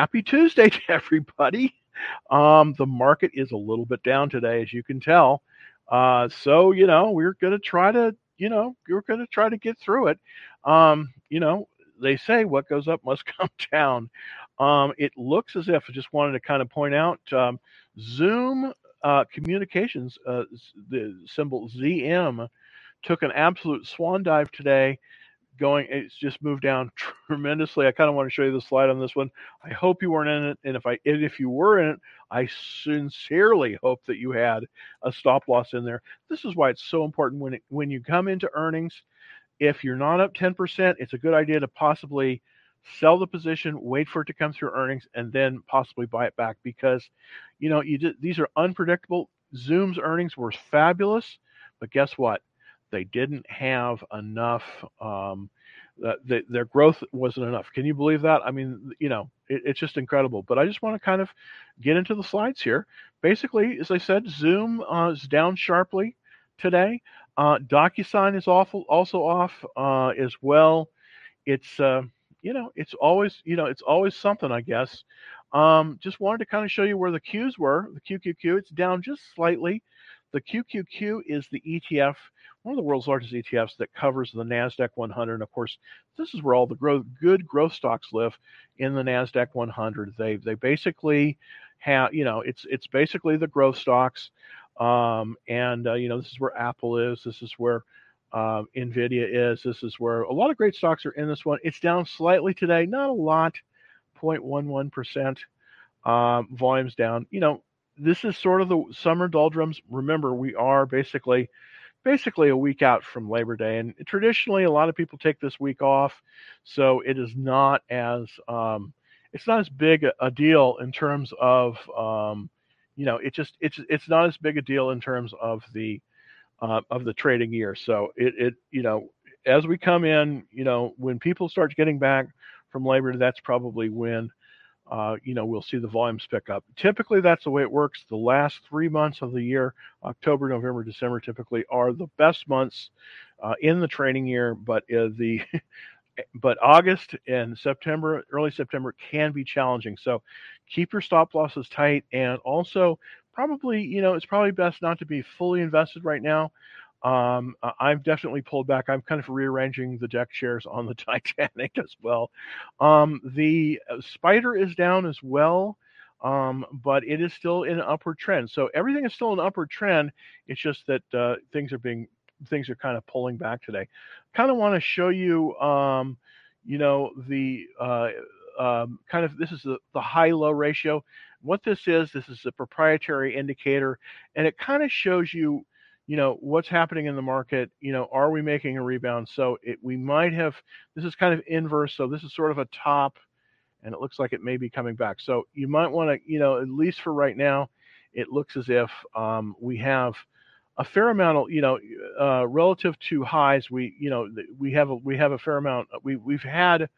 Happy Tuesday to everybody. Um, the market is a little bit down today, as you can tell. Uh, so, you know, we're going to try to, you know, we're going to try to get through it. Um, you know, they say what goes up must come down. Um, it looks as if I just wanted to kind of point out um, Zoom uh, Communications, uh, the symbol ZM, took an absolute swan dive today. Going, it's just moved down tremendously. I kind of want to show you the slide on this one. I hope you weren't in it, and if I, if you were in it, I sincerely hope that you had a stop loss in there. This is why it's so important when it, when you come into earnings. If you're not up 10%, it's a good idea to possibly sell the position, wait for it to come through earnings, and then possibly buy it back because, you know, you did, these are unpredictable. Zoom's earnings were fabulous, but guess what? They didn't have enough. Um, uh, the, their growth wasn't enough. Can you believe that? I mean, you know, it, it's just incredible. But I just want to kind of get into the slides here. Basically, as I said, Zoom uh, is down sharply today. Uh, DocuSign is awful, also off uh, as well. It's uh, you know, it's always, you know, it's always something, I guess. Um, just wanted to kind of show you where the Qs were. The QQQ, it's down just slightly. The QQQ is the ETF, one of the world's largest ETFs that covers the Nasdaq 100. And of course, this is where all the growth, good growth stocks live in the Nasdaq 100. They they basically have, you know, it's it's basically the growth stocks. Um, and uh, you know, this is where Apple is. This is where um, Nvidia is. This is where a lot of great stocks are in this one. It's down slightly today, not a lot, 0.11%. Um, volumes down. You know, this is sort of the summer doldrums. Remember, we are basically basically a week out from Labor Day, and traditionally a lot of people take this week off, so it is not as um, it's not as big a deal in terms of um, you know it just it's it's not as big a deal in terms of the uh, of the trading year. So it, it, you know, as we come in, you know, when people start getting back from labor, that's probably when, uh, you know, we'll see the volumes pick up. Typically, that's the way it works. The last three months of the year, October, November, December, typically are the best months uh, in the trading year. But uh, the but August and September, early September, can be challenging. So keep your stop losses tight, and also probably, you know, it's probably best not to be fully invested right now. Um, I've definitely pulled back. I'm kind of rearranging the deck chairs on the Titanic as well. Um, the uh, Spider is down as well, um, but it is still in an upward trend. So everything is still an upward trend. It's just that uh, things are being things are kind of pulling back today. Kind of want to show you, um, you know, the uh, um, kind of this is the, the high low ratio. What this is, this is a proprietary indicator, and it kind of shows you, you know, what's happening in the market. You know, are we making a rebound? So it, we might have. This is kind of inverse. So this is sort of a top, and it looks like it may be coming back. So you might want to, you know, at least for right now, it looks as if um, we have a fair amount of you know uh, relative to highs we you know we have a we have a fair amount we we've had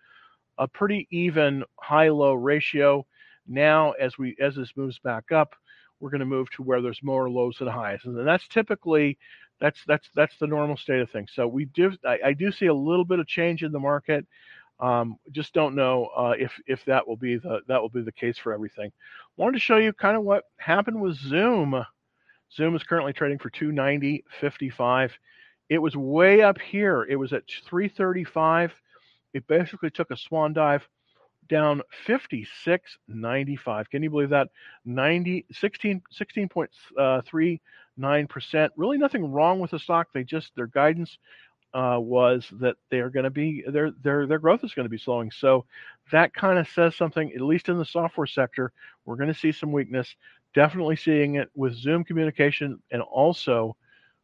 a pretty even high low ratio now, as we as this moves back up, we're going to move to where there's more lows than highs, and that's typically that's that's that's the normal state of things. So we do I, I do see a little bit of change in the market. Um, just don't know uh, if if that will be the that will be the case for everything. Wanted to show you kind of what happened with Zoom. Zoom is currently trading for 290.55. It was way up here. It was at 335. It basically took a swan dive down 56.95. Can you believe that? 90 16 16.39%. Uh, really nothing wrong with the stock. They just their guidance uh, was that they're going to be their their their growth is going to be slowing. So that kind of says something. At least in the software sector, we're going to see some weakness. Definitely seeing it with Zoom communication and also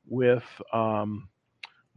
with um,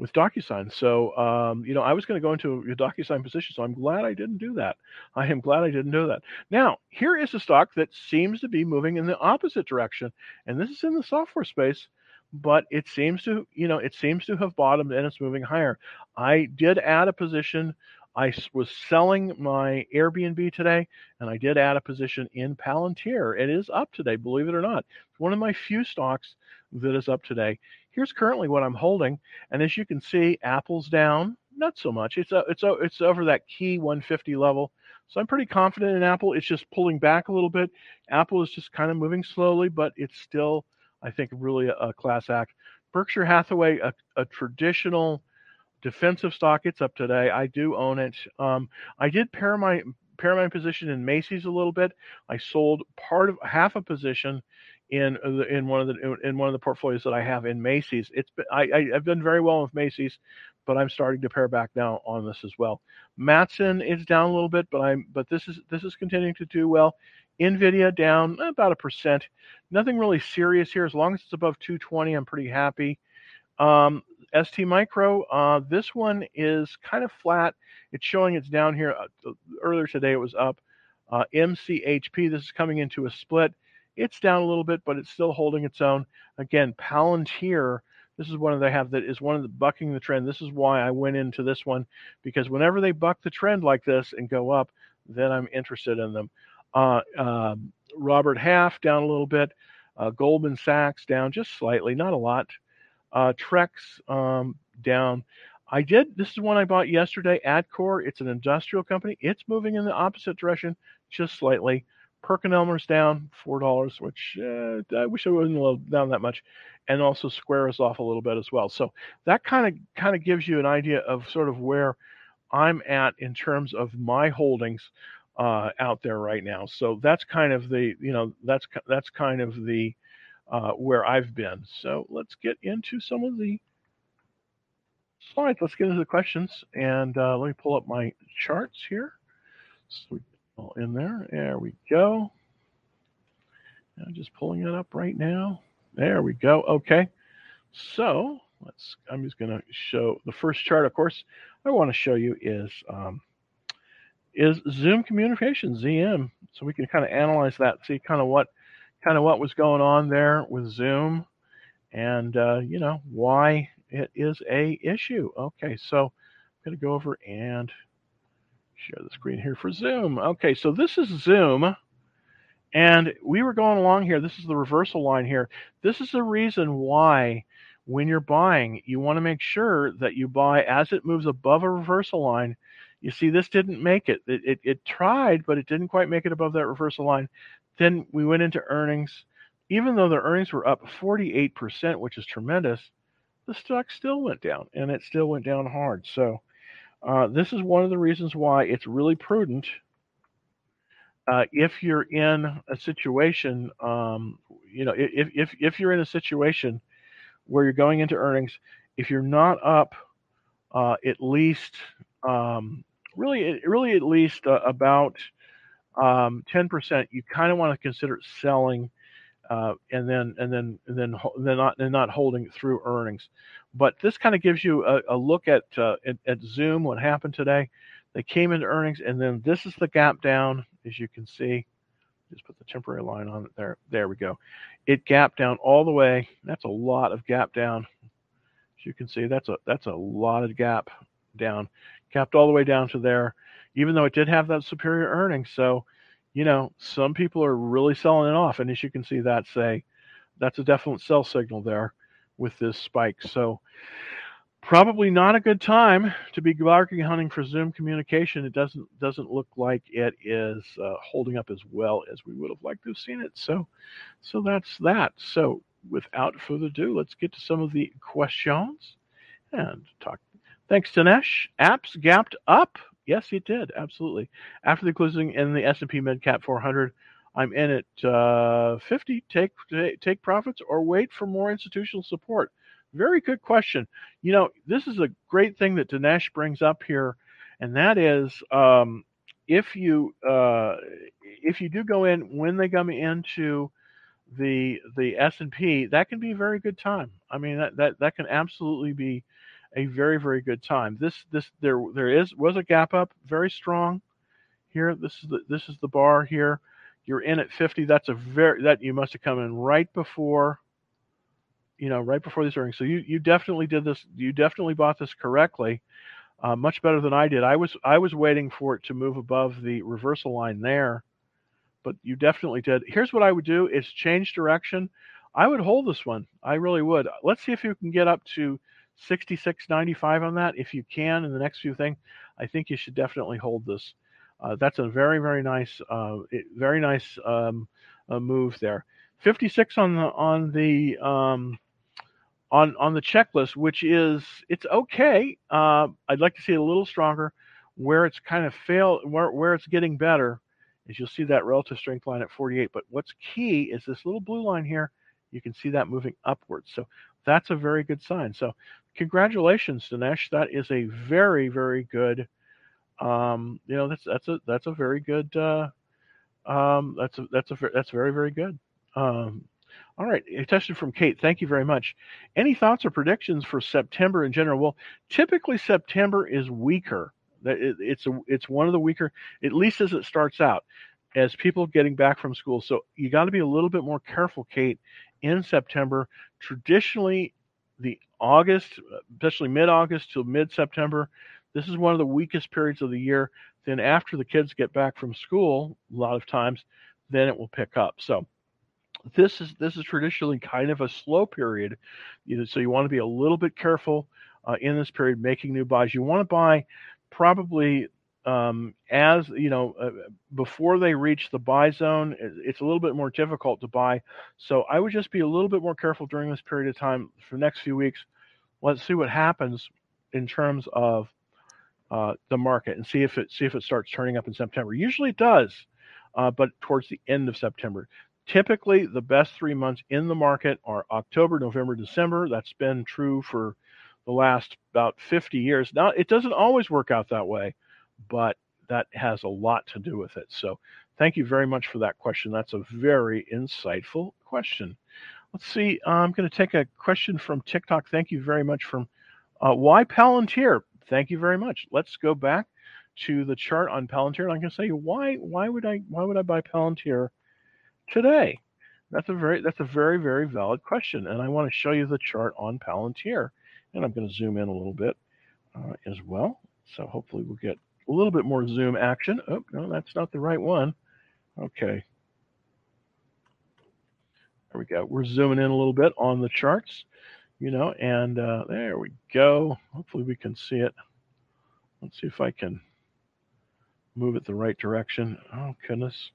with DocuSign. So, um, you know, I was going to go into a DocuSign position, so I'm glad I didn't do that. I am glad I didn't do that. Now, here is a stock that seems to be moving in the opposite direction, and this is in the software space, but it seems to, you know, it seems to have bottomed and it's moving higher. I did add a position. I was selling my Airbnb today, and I did add a position in Palantir. It is up today, believe it or not. It's one of my few stocks that is up today. Here's currently what I'm holding. And as you can see, Apple's down. not so much. It's a, it's a, it's over that key 150 level. So I'm pretty confident in Apple. It's just pulling back a little bit. Apple is just kind of moving slowly, but it's still, I think, really a, a class act. Berkshire Hathaway, a, a, traditional defensive stock. It's up today. I do own it. Um, I did pair my pair my position in Macy's a little bit. I sold part of half a position in uh, in one of the in one of the portfolios that I have in Macy's. It's been, I, I have done very well with Macy's, but I'm starting to pare back now on this as well. Matson is down a little bit, but I'm but this is this is continuing to do well. Nvidia down about a percent. Nothing really serious here. As long as it's above 220, I'm pretty happy. Um, ST Micro, uh, this one is kind of flat. It's showing it's down here. Uh, earlier today, it was up. Uh, MCHP, this is coming into a split. It's down a little bit, but it's still holding its own. Again, Palantir, this is one of they have that is one of the bucking the trend. This is why I went into this one because whenever they buck the trend like this and go up, then I'm interested in them. Uh, uh, Robert Half down a little bit. Uh, Goldman Sachs down just slightly, not a lot. Uh, Trex um, down. I did. This is one I bought yesterday. Atkore. It's an industrial company. It's moving in the opposite direction, just slightly. PerkinElmer's down four dollars, which uh, I wish I wasn't down that much, and also Square is off a little bit as well. So that kind of kind of gives you an idea of sort of where I'm at in terms of my holdings uh, out there right now. So that's kind of the you know that's that's kind of the uh, where I've been. So let's get into some of the slides. Let's get into the questions, and uh, let me pull up my charts here. So all in there. There we go. I'm just pulling it up right now. There we go. Okay. So let's. I'm just going to show the first chart. Of course, I want to show you is um, is Zoom communication ZM, so we can kind of analyze that, see kind of what kind of what was going on there with Zoom, and uh, you know why it is a issue. Okay, so I'm going to go over and share the screen here for Zoom. Okay, so this is Zoom. And we were going along here. This is the reversal line here. This is the reason why when you're buying, you want to make sure that you buy as it moves above a reversal line. You see, this didn't make it. It, it, it tried, but it didn't quite make it above that reversal line. Then we went into earnings. Even though the earnings were up 48%, which is tremendous, the stock still went down, and it still went down hard. So uh, this is one of the reasons why it's really prudent uh, if you're in a situation, um, you know, if, if, if you're in a situation where you're going into earnings, if you're not up uh, at least, um, really, really at least uh, about um, 10%, you kind of want to consider selling uh, and then and then and then then not and not holding through earnings. But this kind of gives you a, a look at, uh, at, at Zoom what happened today. They came into earnings, and then this is the gap down, as you can see. Just put the temporary line on it there. There we go. It gapped down all the way. That's a lot of gap down. As you can see, that's a that's a lot of gap down. Capped all the way down to there, even though it did have that superior earnings. So you know, some people are really selling it off. And as you can see, that's a that's a definite sell signal there with this spike. So probably not a good time to be bargain hunting for Zoom communication. It doesn't doesn't look like it is uh, holding up as well as we would have liked to have seen it. So so that's that. So without further ado, let's get to some of the questions and talk. Thanks, Dinesh. Apps gapped up Yes, it did. Absolutely. After the closing in the S&P MidCap 400, I'm in at uh, 50. Take take profits or wait for more institutional support. Very good question. You know, this is a great thing that Dinesh brings up here, and that is um, if you uh, if you do go in when they come into the the S and P, that can be a very good time. I mean, that that, that can absolutely be a very very good time. This this there there is was a gap up, very strong. Here, this is the this is the bar here. You're in at 50. That's a very that you must have come in right before, you know, right before these earnings. So you you definitely did this. You definitely bought this correctly, uh, much better than I did. I was I was waiting for it to move above the reversal line there, but you definitely did. Here's what I would do: is change direction. I would hold this one. I really would. Let's see if you can get up to 66.95 on that. If you can in the next few things, I think you should definitely hold this. Uh, that's a very very nice uh, very nice um, move there. 56 on the on the um, on on the checklist, which is it's okay. Uh, I'd like to see it a little stronger. Where it's kind of failed, where where it's getting better, is you'll see that relative strength line at 48. But what's key is this little blue line here. You can see that moving upwards. So that's a very good sign. So congratulations, Dinesh. That is a very very good. Um, you know that's that's a that's a very good. Uh, um, that's a that's a that's very very good. Um, all right, a question from Kate. Thank you very much. Any thoughts or predictions for September in general? Well, typically September is weaker. That It's a, it's one of the weaker, at least as it starts out, as people getting back from school. So you got to be a little bit more careful, Kate, in September. Traditionally, the August, especially mid-August to mid-September, this is one of the weakest periods of the year. Then after the kids get back from school, a lot of times, then it will pick up. So this is this is traditionally kind of a slow period, so you want to be a little bit careful uh, in this period making new buys. You want to buy probably um, as you know uh, before they reach the buy zone. It's a little bit more difficult to buy, so I would just be a little bit more careful during this period of time for the next few weeks. Let's see what happens in terms of uh, the market and see if it see if it starts turning up in September. Usually it does, uh, but towards the end of September. Typically, the best three months in the market are October, November, December. That's been true for the last about 50 years. Now, it doesn't always work out that way, but that has a lot to do with it. So, thank you very much for that question. That's a very insightful question. Let's see. I'm going to take a question from TikTok. Thank you very much from uh, why Palantir. Thank you very much. Let's go back to the chart on Palantir. And I'm going to say why why would I why would I buy Palantir today? That's a very that's a very very valid question, and I want to show you the chart on Palantir, and I'm going to zoom in a little bit uh, as well. So hopefully we'll get a little bit more zoom action. Oh no, that's not the right one. Okay, there we go. We're zooming in a little bit on the charts, you know, and uh, there we go. Hopefully we can see it. Let's see if I can move it the right direction. Oh goodness.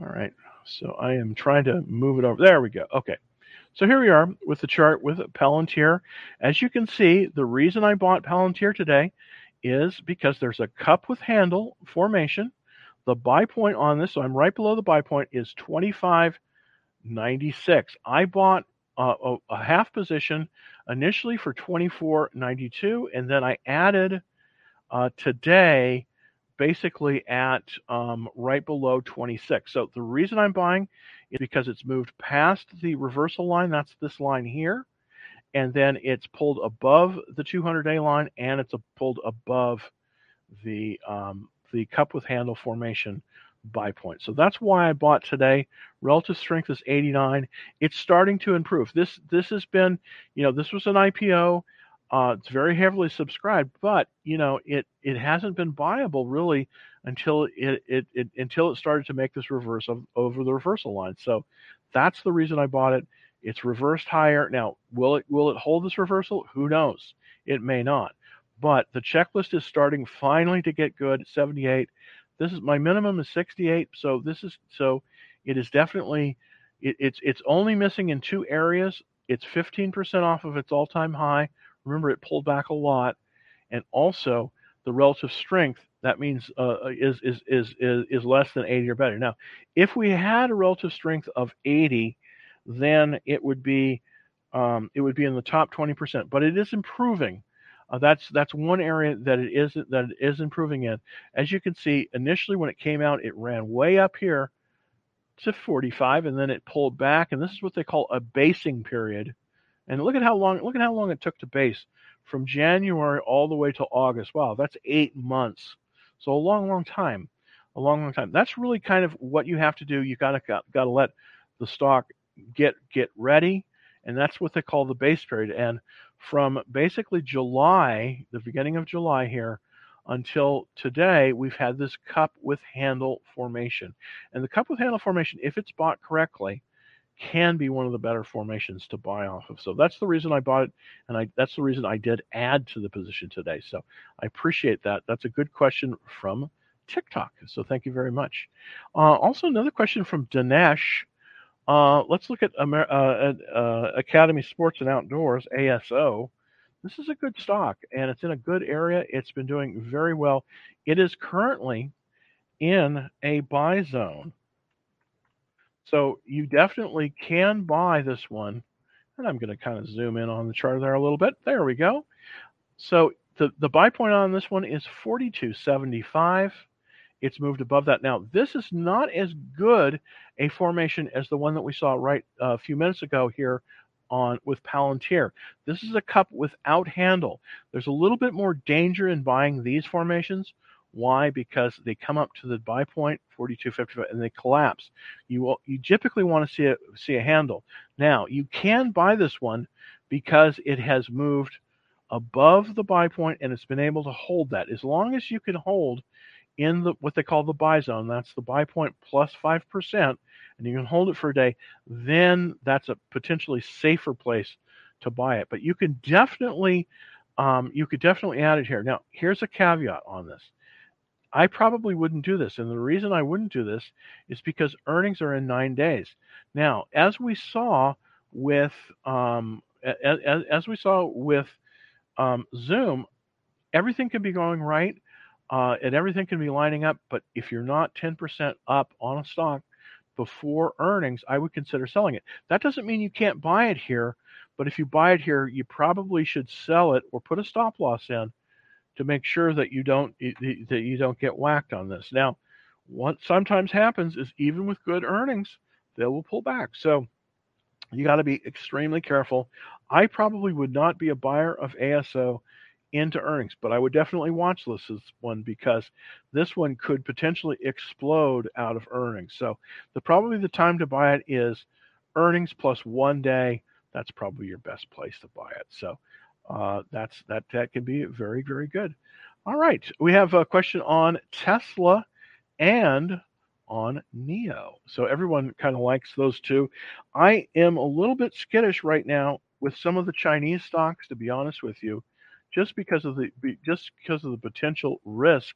All right. So I am trying to move it over. There we go. Okay. So here we are with the chart with Palantir. As you can see, the reason I bought Palantir today is because there's a cup with handle formation. The buy point on this, so I'm right below the buy point, is 25.96. I bought uh, a, a half position initially for 24.92, and then I added uh, today basically at um, right below 26. So the reason I'm buying is because it's moved past the reversal line. That's this line here. And then it's pulled above the 200 day line and it's pulled above the um, the cup with handle formation buy point. So that's why I bought today. Relative strength is 89. It's starting to improve. This this has been, you know, this was an IPO. Uh, it's very heavily subscribed, but you know it it hasn't been viable really until it, it, it until it started to make this reverse of, over the reversal line. So that's the reason I bought it. It's reversed higher. Now, will it will it hold this reversal? Who knows? It may not. But the checklist is starting finally to get good. 78. This is my minimum is 68. So this is so it is definitely it, it's it's only missing in two areas. It's 15% off of its all-time high Remember, it pulled back a lot, and also the relative strength that means uh, uh is, is is is is less than 80 or better. Now, if we had a relative strength of 80, then it would be um, it would be in the top 20%. But it is improving. Uh, that's that's one area that it is that it is improving in. As you can see, initially when it came out, it ran way up here to 45, and then it pulled back, and this is what they call a basing period. And look at how long look at how long it took to base from January all the way to August. Wow, that's eight months. So a long, long time. A long, long time. That's really kind of what you have to do. You gotta got, gotta let the stock get get ready, and that's what they call the base period. And from basically July, the beginning of July here, until today, we've had this cup with handle formation. And the cup with handle formation, if it's bought correctly, can be one of the better formations to buy off of. So that's the reason I bought it, and I that's the reason I did add to the position today. So I appreciate that. That's a good question from TikTok. So thank you very much. Uh, also, another question from Dinesh. Uh, let's look at Amer- uh, uh Academy Sports and Outdoors ASO. This is a good stock, and it's in a good area. It's been doing very well. It is currently in a buy zone. So you definitely can buy this one. And I'm going to kind of zoom in on the chart there a little bit. There we go. So the, the buy point on this one is 42.75. It's moved above that. Now, this is not as good a formation as the one that we saw right uh, a few minutes ago here on with Palantir. This is a cup without handle. There's a little bit more danger in buying these formations. Why? Because they come up to the buy point 42.55 and they collapse. You will, you typically want to see a see a handle. Now you can buy this one because it has moved above the buy point and it's been able to hold that. As long as you can hold in the what they call the buy zone, that's the buy point plus five percent, and you can hold it for a day, then that's a potentially safer place to buy it. But you can definitely um, you could definitely add it here. Now, here's a caveat on this. I probably wouldn't do this. And the reason I wouldn't do this is because earnings are in nine days. Now, as we saw with um, as, as we saw with um, Zoom, everything can be going right uh, and everything can be lining up. But if you're not 10% up on a stock before earnings, I would consider selling it. That doesn't mean you can't buy it here, but if you buy it here, you probably should sell it or put a stop loss in to make sure that you don't that you don't get whacked on this. Now, what sometimes happens is even with good earnings, they will pull back. So you got to be extremely careful. I probably would not be a buyer of ASO into earnings, but I would definitely watch this one because this one could potentially explode out of earnings. So the probably the time to buy it is earnings plus one day. That's probably your best place to buy it. So uh, that's that that can be very very good. All right, we have a question on Tesla and on NIO. So everyone kind of likes those two. I am a little bit skittish right now with some of the Chinese stocks, to be honest with you, just because of the just because of the potential risk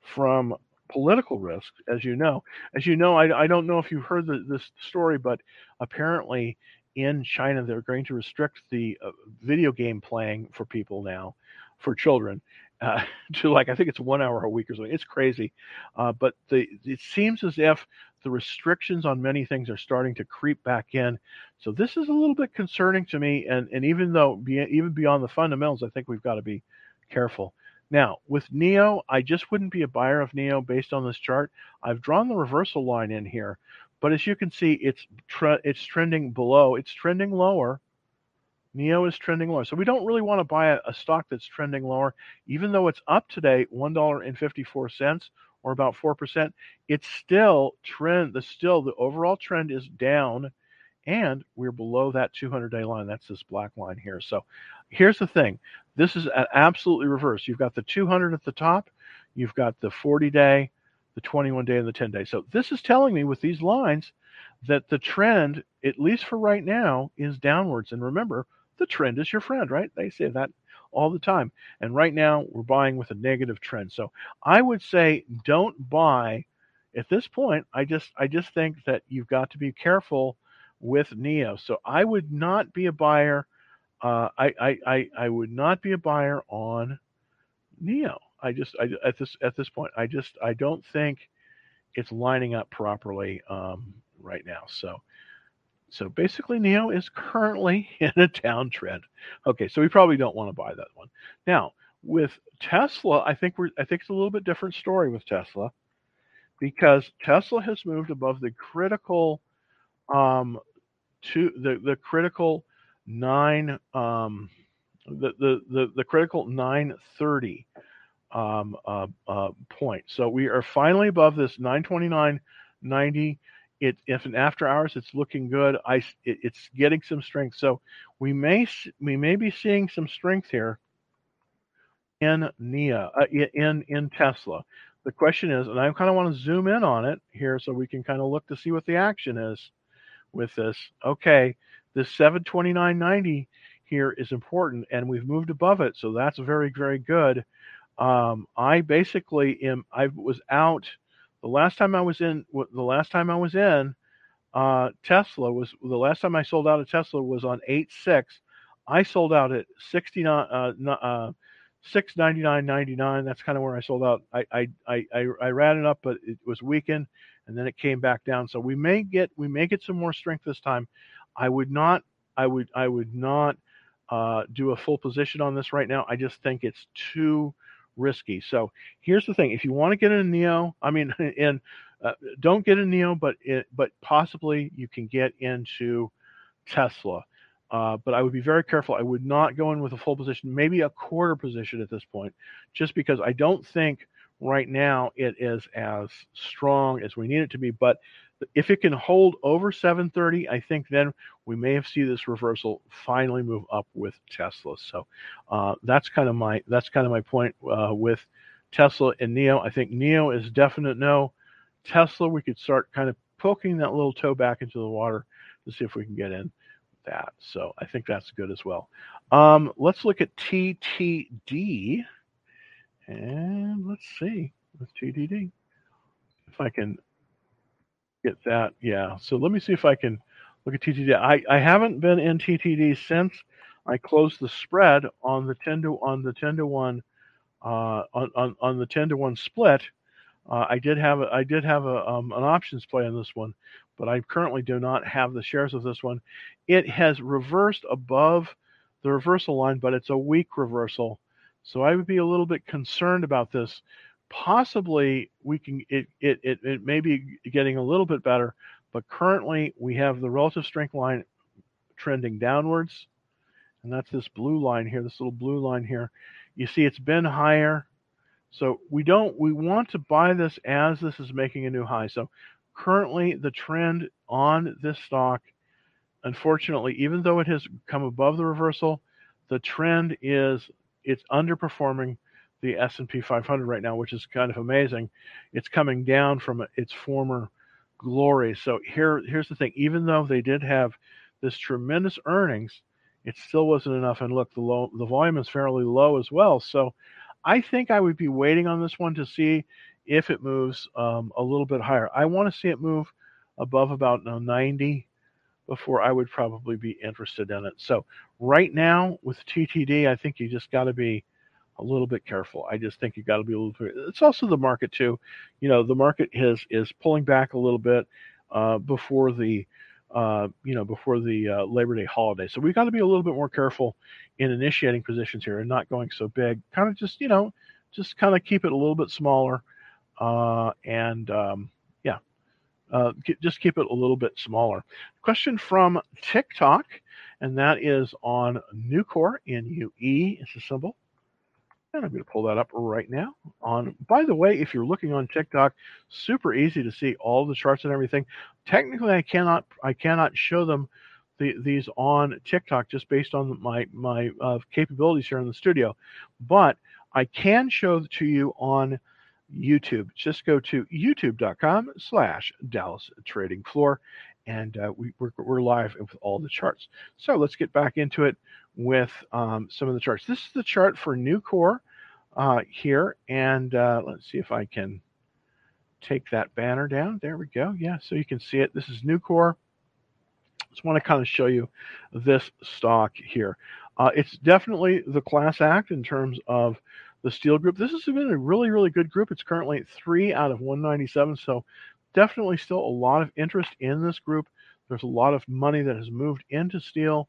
from political risk, as you know. As you know, I, I don't know if you heard the, this story, but apparently in China, they're going to restrict the uh, video game playing for people now, for children, uh, to like I think it's one hour a week or something. It's crazy, uh, but the it seems as if the restrictions on many things are starting to creep back in. So this is a little bit concerning to me. And and even though be, even beyond the fundamentals, I think we've got to be careful. Now, with NIO, I just wouldn't be a buyer of NIO based on this chart. I've drawn the reversal line in here, but as you can see, it's tre- it's trending below. It's trending lower. NIO is trending lower. So we don't really want to buy a, a stock that's trending lower, even though it's up today $1.54 or about 4%. It's still trend the still the overall trend is down and we're below that 200 day line. That's this black line here. So here's the thing. This is absolutely reverse. You've got the 200 at the top, you've got the 40 day, the 21 day and the 10 day. So this is telling me with these lines that the trend, at least for right now, is downwards. And remember, the trend is your friend, right? They say that all the time. And right now, we're buying with a negative trend. So I would say don't buy at this point. I just I just think that you've got to be careful with NIO. So I would not be a buyer. Uh, I, I, I I would not be a buyer on NIO. I just I, at this at this point I just I don't think it's lining up properly um, right now. So so basically NIO is currently in a downtrend. Okay, so we probably don't want to buy that one. Now with Tesla, I think we're I think it's a little bit different story with Tesla because Tesla has moved above the critical um to the the critical nine um the the the, the critical 930 um, uh, uh, point. So we are finally above this 929.90. It, if in after hours it's looking good, I it, it's getting some strength. So we may we may be seeing some strength here in Nia uh, in in Tesla. The question is, and I kind of want to zoom in on it here so we can kind of look to see what the action is. with this. Okay, this 729.90 here is important, and we've moved above it, so that's very very good. Um, I basically am. I was out the last time I was in. The last time I was in, uh, Tesla was the last time I sold out of Tesla was on eight six. I sold out at sixty nine. Uh, uh, six ninety nine ninety nine. That's kind of where I sold out. I, I I I ran it up, but it was weakened, and then it came back down. So we may get we may get some more strength this time. I would not I would I would not uh, do a full position on this right now. I just think it's too risky. So here's the thing: if you want to get in NIO, I mean, in uh, don't get a NIO, but it, but possibly you can get into Tesla. Uh, but I would be very careful. I would not go in with a full position, maybe a quarter position at this point, just because I don't think right now it is as strong as we need it to be. But if it can hold over 730, I think then we may have see this reversal finally move up with Tesla. So uh, that's kind of my that's kind of my point uh, with Tesla and NIO. I think NIO is definite no. Tesla, we could start kind of poking that little toe back into the water to see if we can get in that. So I think that's good as well. Um, let's look at TTD. And let's see with TTD if I can get that. Yeah. So let me see if I can look at TTD. I, I haven't been in TTD since I closed the spread on the 10 to on the 10 to 1 uh, on, on, on the 10 to 1 split. Uh, I did have a, I did have a, um, an options play on this one, but I currently do not have the shares of this one. It has reversed above the reversal line, but it's a weak reversal. So I would be a little bit concerned about this. Possibly we can it it it, it may be getting a little bit better, but currently we have the relative strength line trending downwards. And that's this blue line here, this little blue line here. You see it's been higher. So we don't we want to buy this as this is making a new high. So currently the trend on this stock, unfortunately, even though it has come above the reversal, the trend is it's underperforming the S&P 500 right now, which is kind of amazing. It's coming down from its former glory. So here, here's the thing: even though they did have this tremendous earnings, it still wasn't enough. And look, the low, the volume is fairly low as well. So I think I would be waiting on this one to see if it moves um, a little bit higher. I want to see it move above about 90 before I would probably be interested in it. So right now with TTD, I think you just got to be a little bit careful. I just think you got to be a little. It's also the market too. You know, the market is is pulling back a little bit uh, before the uh, you know before the uh, Labor Day holiday. So we've got to be a little bit more careful in initiating positions here and not going so big. Kind of just you know just kind of keep it a little bit smaller uh, and um, yeah, uh, just keep it a little bit smaller. Question from TikTok, and that is on Nucor, N-U-E is the symbol. And I'm going to pull that up right now. On by the way, if you're looking on TikTok, super easy to see all the charts and everything. Technically, I cannot I cannot show them the, these on TikTok just based on my my uh, capabilities here in the studio, but I can show to you on YouTube. Just go to youtube.com slash Dallas Trading Floor, and uh, we, we're, we're live with all the charts. So let's get back into it with um, some of the charts. This is the chart for Nucor uh, here, and uh, let's see if I can take that banner down. There we go. Yeah, so you can see it. This is Nucor. Just want to kind of show you this stock here. Uh, it's definitely the class act in terms of the steel group. This has been a really, really good group. It's currently three out of 197. So definitely still a lot of interest in this group. There's a lot of money that has moved into steel,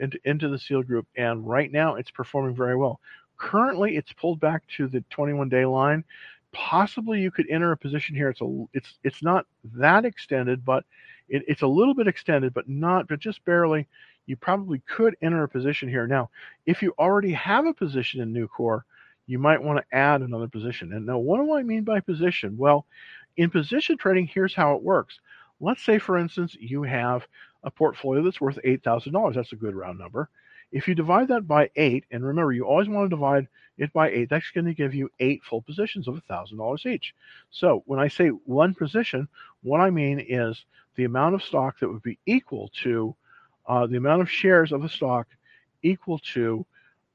into, into the SEAL group. And right now it's performing very well. Currently it's pulled back to the 21 day line. Possibly you could enter a position here. It's a, it's, it's not that extended, but it, it's a little bit extended, but not, but just barely. You probably could enter a position here. Now, if you already have a position in Nucor, you might want to add another position. And now, what do I mean by position? Well, in position trading, here's how it works. Let's say, for instance, you have a portfolio that's worth $8,000. That's a good round number. If you divide that by eight, and remember, you always want to divide it by eight, that's going to give you eight full positions of $1,000 each. So when I say one position, what I mean is the amount of stock that would be equal to uh, the amount of shares of the stock equal to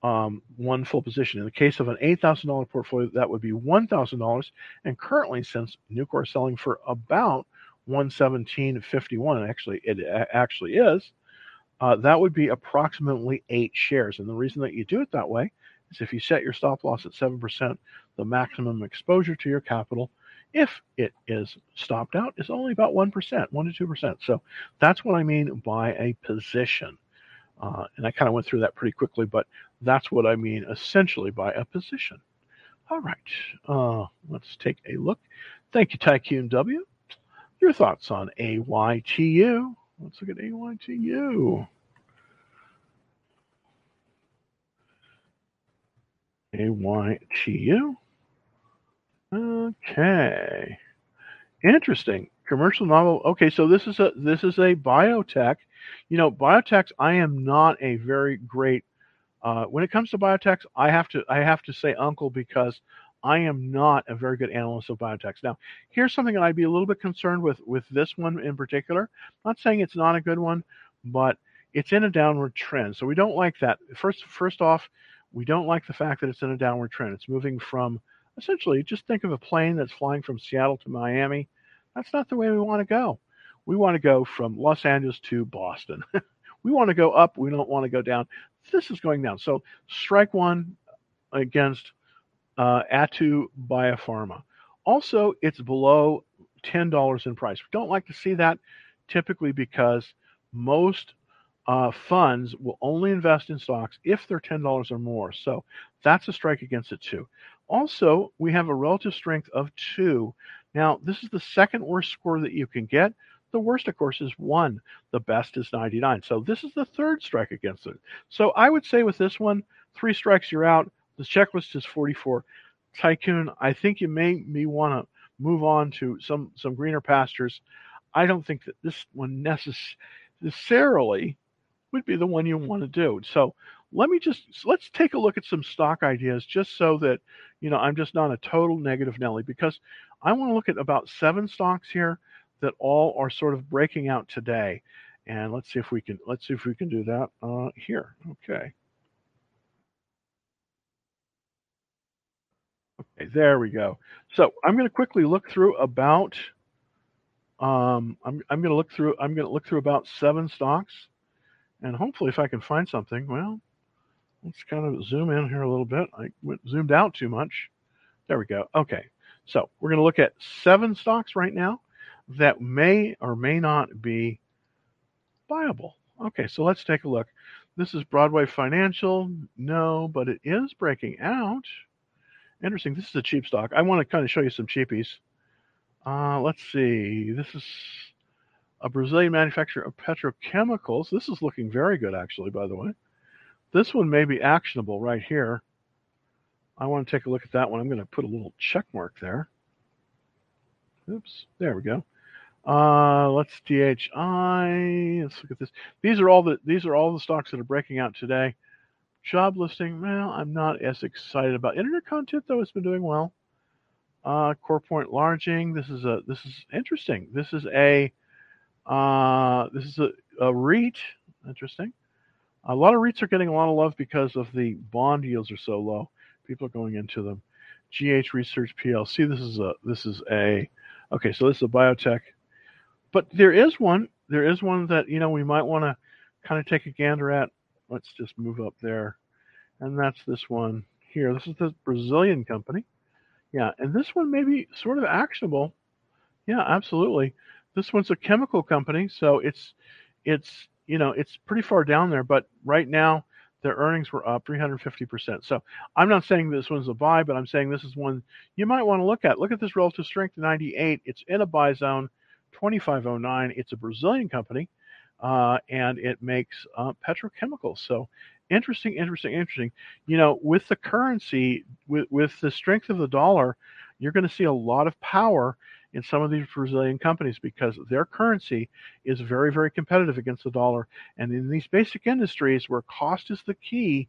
um, one full position. In the case of an $8,000 portfolio, that would be $1,000. And currently, since Nucor is selling for about 117.51, and actually it actually is, uh, that would be approximately eight shares. And the reason that you do it that way is if you set your stop loss at 7%, the maximum exposure to your capital, if it is stopped out, is only about 1%, 1 to 2%. So that's what I mean by a position. Uh, and I kind of went through that pretty quickly, but that's what I mean essentially by a position. All right, uh, let's take a look. Thank you, Tycoon W. Your thoughts on AYTU? Let's look at AYTU. AYTU. Okay. Interesting. Commercial novel. Okay, so this is a this is a biotech. You know, biotechs. I am not a very great. Uh, when it comes to biotechs, I have to I have to say uncle because I am not a very good analyst of biotechs. Now, here's something that I'd be a little bit concerned with with this one in particular. I'm not saying it's not a good one, but it's in a downward trend. So we don't like that. First, first off, we don't like the fact that it's in a downward trend. It's moving from essentially just think of a plane that's flying from Seattle to Miami. That's not the way we want to go. We want to go from Los Angeles to Boston. we want to go up. We don't want to go down. This is going down. So strike one against uh, Aytu Biopharma. Also, it's below $10 in price. We don't like to see that typically because most uh, funds will only invest in stocks if they're $10 or more. So that's a strike against it too. Also, we have a relative strength of two. Now, this is the second worst score that you can get. The worst, of course, is one. The best is 99. So this is the third strike against it. So I would say with this one, three strikes, you're out. The checklist is 44. Tycoon, I think you may, may want to move on to some, some greener pastures. I don't think that this one necessarily would be the one you want to do. So let me just let's take a look at some stock ideas just so that you know I'm just not a total negative Nelly because I want to look at about seven stocks here that all are sort of breaking out today. And let's see if we can let's see if we can do that uh, here. Okay. Okay, there we go. So I'm going to quickly look through about um, I'm I'm going to look through I'm going to look through about seven stocks and hopefully, if I can find something, well, let's kind of zoom in here a little bit. I went zoomed out too much. There we go. Okay. So we're going to look at seven stocks right now that may or may not be viable. Okay, so let's take a look. This is Broadway Financial. No, but it is breaking out. Interesting. This is a cheap stock. I want to kind of show you some cheapies. Uh, let's see. This is a Brazilian manufacturer of petrochemicals. This is looking very good, actually, by the way. This one may be actionable right here. I want to take a look at that one. I'm going to put a little check mark there. Oops, there we go. Uh, let's DHI. Let's look at this. These are all the these are all the stocks that are breaking out today. Job listing. Well, I'm not as excited about internet content though. It's been doing well. Uh, CorePoint Lodging. This is a this is interesting. This is a uh, this is a, a REIT. Interesting. A lot of REITs are getting a lot of love because of the bond yields are so low. People are going into them. GH Research PLC. This is a this is a okay. So this is a biotech, but there is one. There is one that you know we might want to kind of take a gander at. Let's just move up there, and that's this one here. This is the Brazilian company. Yeah, and this one may be sort of actionable. Yeah, absolutely. This one's a chemical company, so it's it's you know it's pretty far down there. But right now, their earnings were up 350%. So I'm not saying this one's a buy, but I'm saying this is one you might want to look at. Look at this relative strength 98. It's in a buy zone, 2509. It's a Brazilian company, uh, and it makes uh, petrochemicals. So interesting, interesting, interesting. You know, with the currency, with with the strength of the dollar, you're going to see a lot of power in some of these Brazilian companies because their currency is very, very competitive against the dollar. And in these basic industries where cost is the key,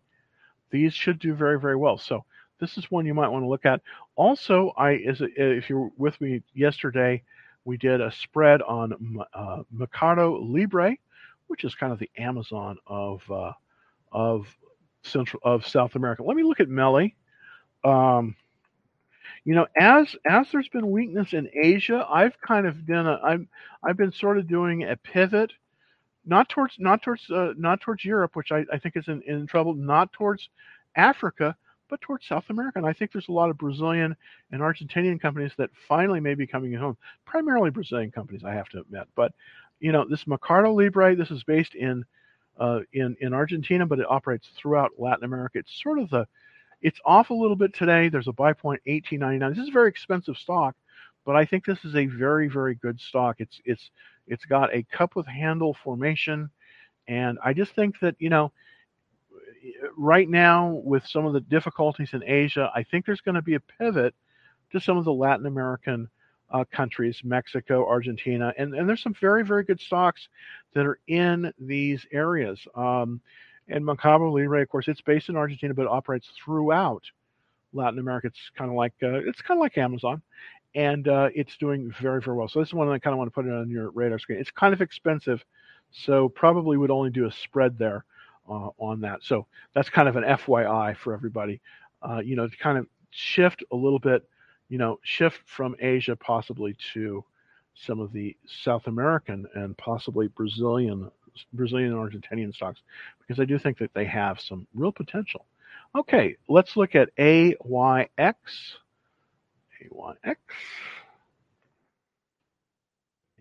these should do very, very well. So this is one you might want to look at. Also, I is if you're with me yesterday, We did a spread on uh, Mercado Libre, which is kind of the Amazon of uh, of Central of South America. Let me look at Meli. Um, you know, as as there's been weakness in Asia, I've kind of done a I'm I've been sort of doing a pivot, not towards not towards uh, not towards Europe, which I, I think is in, in trouble, not towards Africa, but towards South America. And I think there's a lot of Brazilian and Argentinian companies that finally may be coming home, primarily Brazilian companies, I have to admit. But you know, this Mercado Libre, this is based in uh, in in Argentina, but it operates throughout Latin America. It's sort of the it's off a little bit today. There's a buy point 18.99. This is a very expensive stock, but I think this is a very very good stock. It's it's it's got a cup with handle formation, and I just think that you know right now with some of the difficulties in Asia, I think there's going to be a pivot to some of the Latin American uh, countries, Mexico, Argentina, and, and there's some very, very good stocks that are in these areas. Um, and Mercado Libre, of course, it's based in Argentina, but operates throughout Latin America. It's kind of like uh, it's kind of like Amazon, and uh, it's doing very, very well. So this is one I kind of want to put it on your radar screen. It's kind of expensive, so probably would only do a spread there uh, on that. So that's kind of an FYI for everybody. Uh, you know, to kind of shift a little bit you know, shift from Asia possibly to some of the South American and possibly Brazilian, Brazilian and Argentinian stocks, because I do think that they have some real potential. Okay, let's look at AYX. AYX.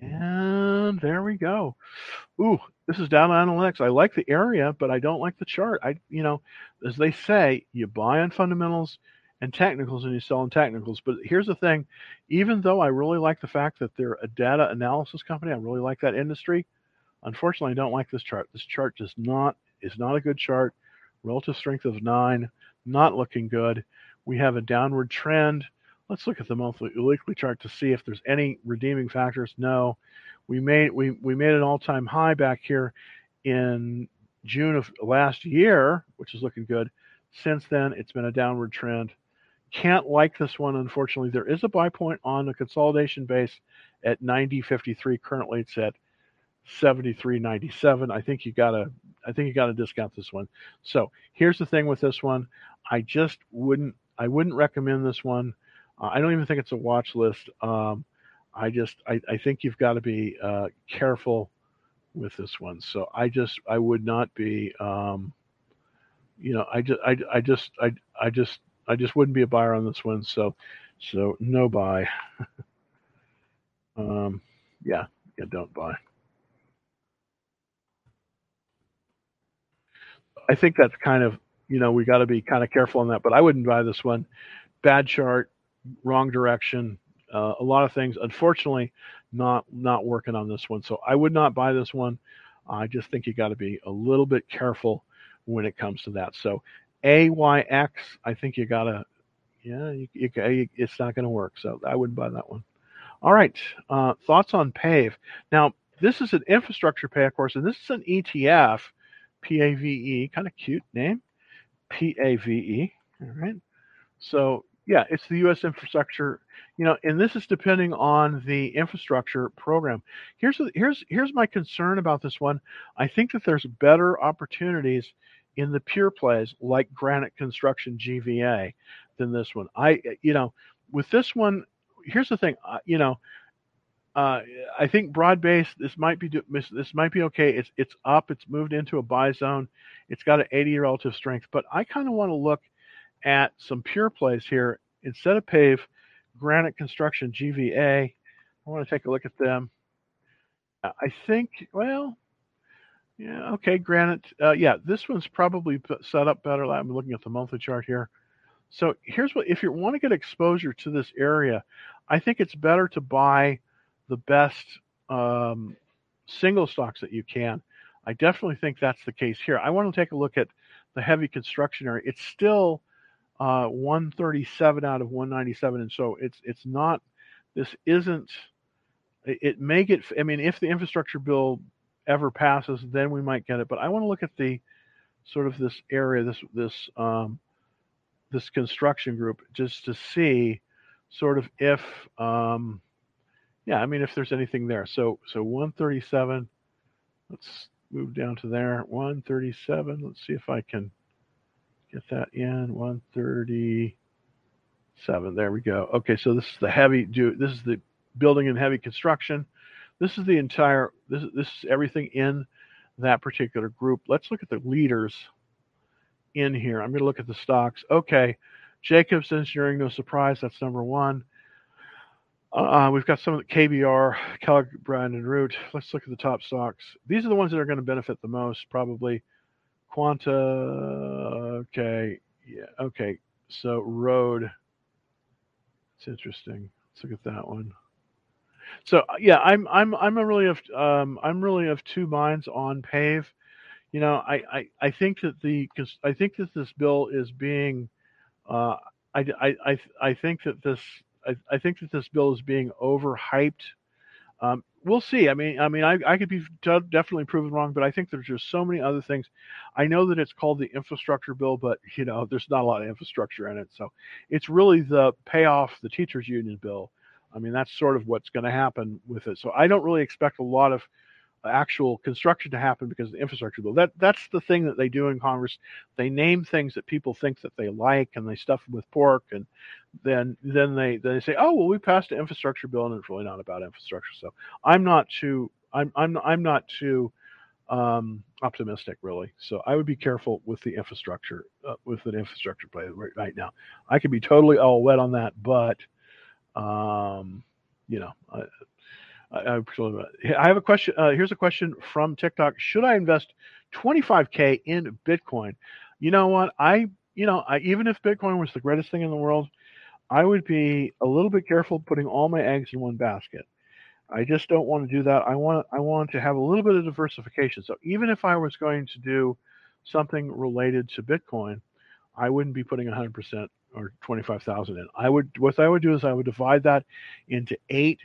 And there we go. Ooh, this is down on analytics. I like the area, but I don't like the chart. I, you know, as they say, you buy on fundamentals, and technicals and you sell on technicals. But here's the thing even though I really like the fact that they're a data analysis company, I really like that industry. Unfortunately, I don't like this chart. This chart does not is not a good chart. Relative strength of nine, not looking good. We have a downward trend. Let's look at the monthly weekly chart to see if there's any redeeming factors. No, we made we we made an all-time high back here in June of last year, which is looking good. Since then, it's been a downward trend. Can't like this one, unfortunately. There is a buy point on the consolidation base at 90.53. Currently, it's at 73.97. I think you gotta, I think you gotta discount this one. So here's the thing with this one. I just wouldn't, I wouldn't recommend this one. Uh, I don't even think it's a watch list. Um, I just, I, I think you've got to be uh, careful with this one. So I just, I would not be. Um, you know, I just, I, I just, I, I just I just wouldn't be a buyer on this one. So, so no buy. um, yeah, yeah, don't buy. I think that's kind of, you know, we got to be kind of careful on that. But I wouldn't buy this one. Bad chart, wrong direction, uh, a lot of things. Unfortunately, not not working on this one. So I would not buy this one. I just think you got to be a little bit careful when it comes to that. So AYX, I think you gotta, yeah, you, you, it's not going to work. So I wouldn't buy that one. All right, uh, thoughts on PAVE. Now, this is an infrastructure pay, of course, and this is an ETF, PAVE, kind of cute name, PAVE. All right. So yeah, it's the U.S. infrastructure, you know, and this is depending on the infrastructure program. Here's here's here's my concern about this one. I think that there's better opportunities in the pure plays like Granite Construction GVA than this one. I, you know, with this one, here's the thing, uh, you know, uh, I think broad base. This might be this might be okay. It's it's up. It's moved into a buy zone. It's got an 80 relative strength. But I kind of want to look at some pure plays here instead of Pave, Granite Construction GVA. I want to take a look at them. I think well, yeah, okay, granite. Uh, yeah, this one's probably set up better. I'm looking at the monthly chart here. So here's what, if you want to get exposure to this area, I think it's better to buy the best um, single stocks that you can. I definitely think that's the case here. I want to take a look at the heavy construction area. It's still uh, 137 out of 197, and so it's it's not. This isn't. It, it may get. I mean, if the infrastructure bill ever passes, then we might get it. But I want to look at the sort of this area, this this um, this construction group, just to see sort of if um, yeah, I mean, if there's anything there. So, so 137, let's move down to there. 137. Let's see if I can get that in. 137. There we go. Okay, so this is the heavy do. This is the building and heavy construction. This is the entire. This this is everything in that particular group. Let's look at the leaders in here. I'm going to look at the stocks. Okay, Jacobs Engineering, no surprise. That's number one. Uh, we've got some of the KBR, Kellogg, Brown and Root. Let's look at the top stocks. These are the ones that are going to benefit the most, probably. Quanta, okay, yeah, okay. So Road, it's interesting. Let's look at that one. So yeah, I'm I'm I'm a really of um, I'm really of two minds on Pave. You know, I, I, I think that the I think that this bill is being uh, I, I, I, I think that this I, I think that this bill is being overhyped. Um, we'll see. I mean, I mean, I, I could be definitely proven wrong, but I think there's just so many other things. I know that it's called the infrastructure bill, but you know, there's not a lot of infrastructure in it. So it's really the payoff the teachers union bill. I mean, that's sort of what's going to happen with it. So I don't really expect a lot of actual construction to happen because of the infrastructure bill. That that's the thing that they do in Congress. They name things that people think that they like, and they stuff them with pork, and then then they then they say, oh well, we passed an infrastructure bill, and it's really not about infrastructure. So I'm not too I'm I'm I'm not too um, optimistic really. So I would be careful with the infrastructure uh, with an infrastructure play right, right now. I could be totally all wet on that, but um, you know, I, I have a question. Uh, here's a question from TikTok. Should I invest 25k in Bitcoin? You know what? I, you know, I, even if Bitcoin was the greatest thing in the world, I would be a little bit careful putting all my eggs in one basket. I just don't want to do that. I want I want to have a little bit of diversification. So even if I was going to do something related to Bitcoin, I wouldn't be putting 100% or 25,000 in. I would what I would do is I would divide that into eight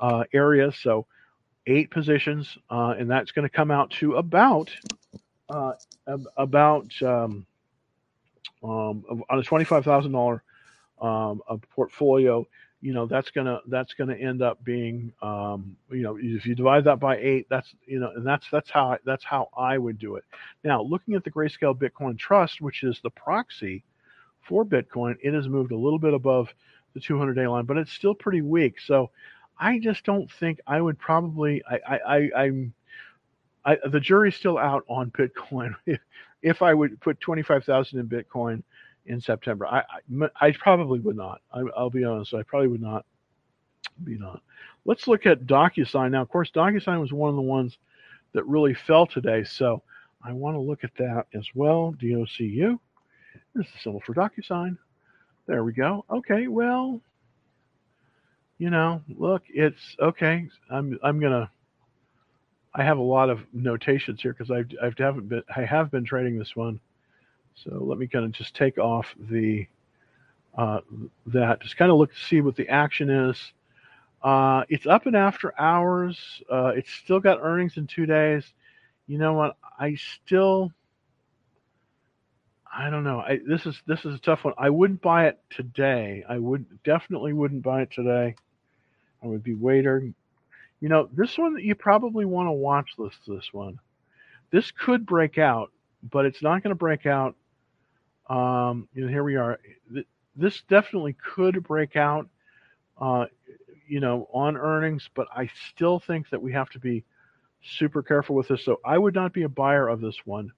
uh, areas. So eight positions, uh, and that's going to come out to about uh, about um, um, on a twenty five thousand thousand dollar um, portfolio. You know that's gonna that's gonna end up being um, you know if you divide that by eight, that's you know and that's that's how I, that's how I would do it. Now looking at the Grayscale Bitcoin Trust, which is the proxy for Bitcoin, it has moved a little bit above the 200 day line, but it's still pretty weak. So I just don't think I would probably. I, I. I, the jury's still out on Bitcoin. If, if I would put twenty five thousand in Bitcoin in September, I, I, I probably would not. I, will be honest. I probably would not. Be not. Let's look at DocuSign now. Of course, DocuSign was one of the ones that really fell today. So I want to look at that as well. DOCU. This is the symbol for DocuSign. There we go. Okay. Well, you know, look, it's okay. I'm I'm gonna. I have a lot of notations here because I've I've haven't been I have been trading this one, so let me kind of just take off the uh, that just kind of look to see what the action is. Uh, it's up and after hours. Uh, it's still got earnings in two days. You know what? I still I don't know. I, this is this is a tough one. I wouldn't buy it today. I would definitely wouldn't buy it today. I would be waiter. You know, this one that you probably want to watch this. This one, this could break out, but it's not going to break out. Um, you know, here we are. This definitely could break out. Uh, you know, on earnings, but I still think that we have to be super careful with this. So I would not be a buyer of this one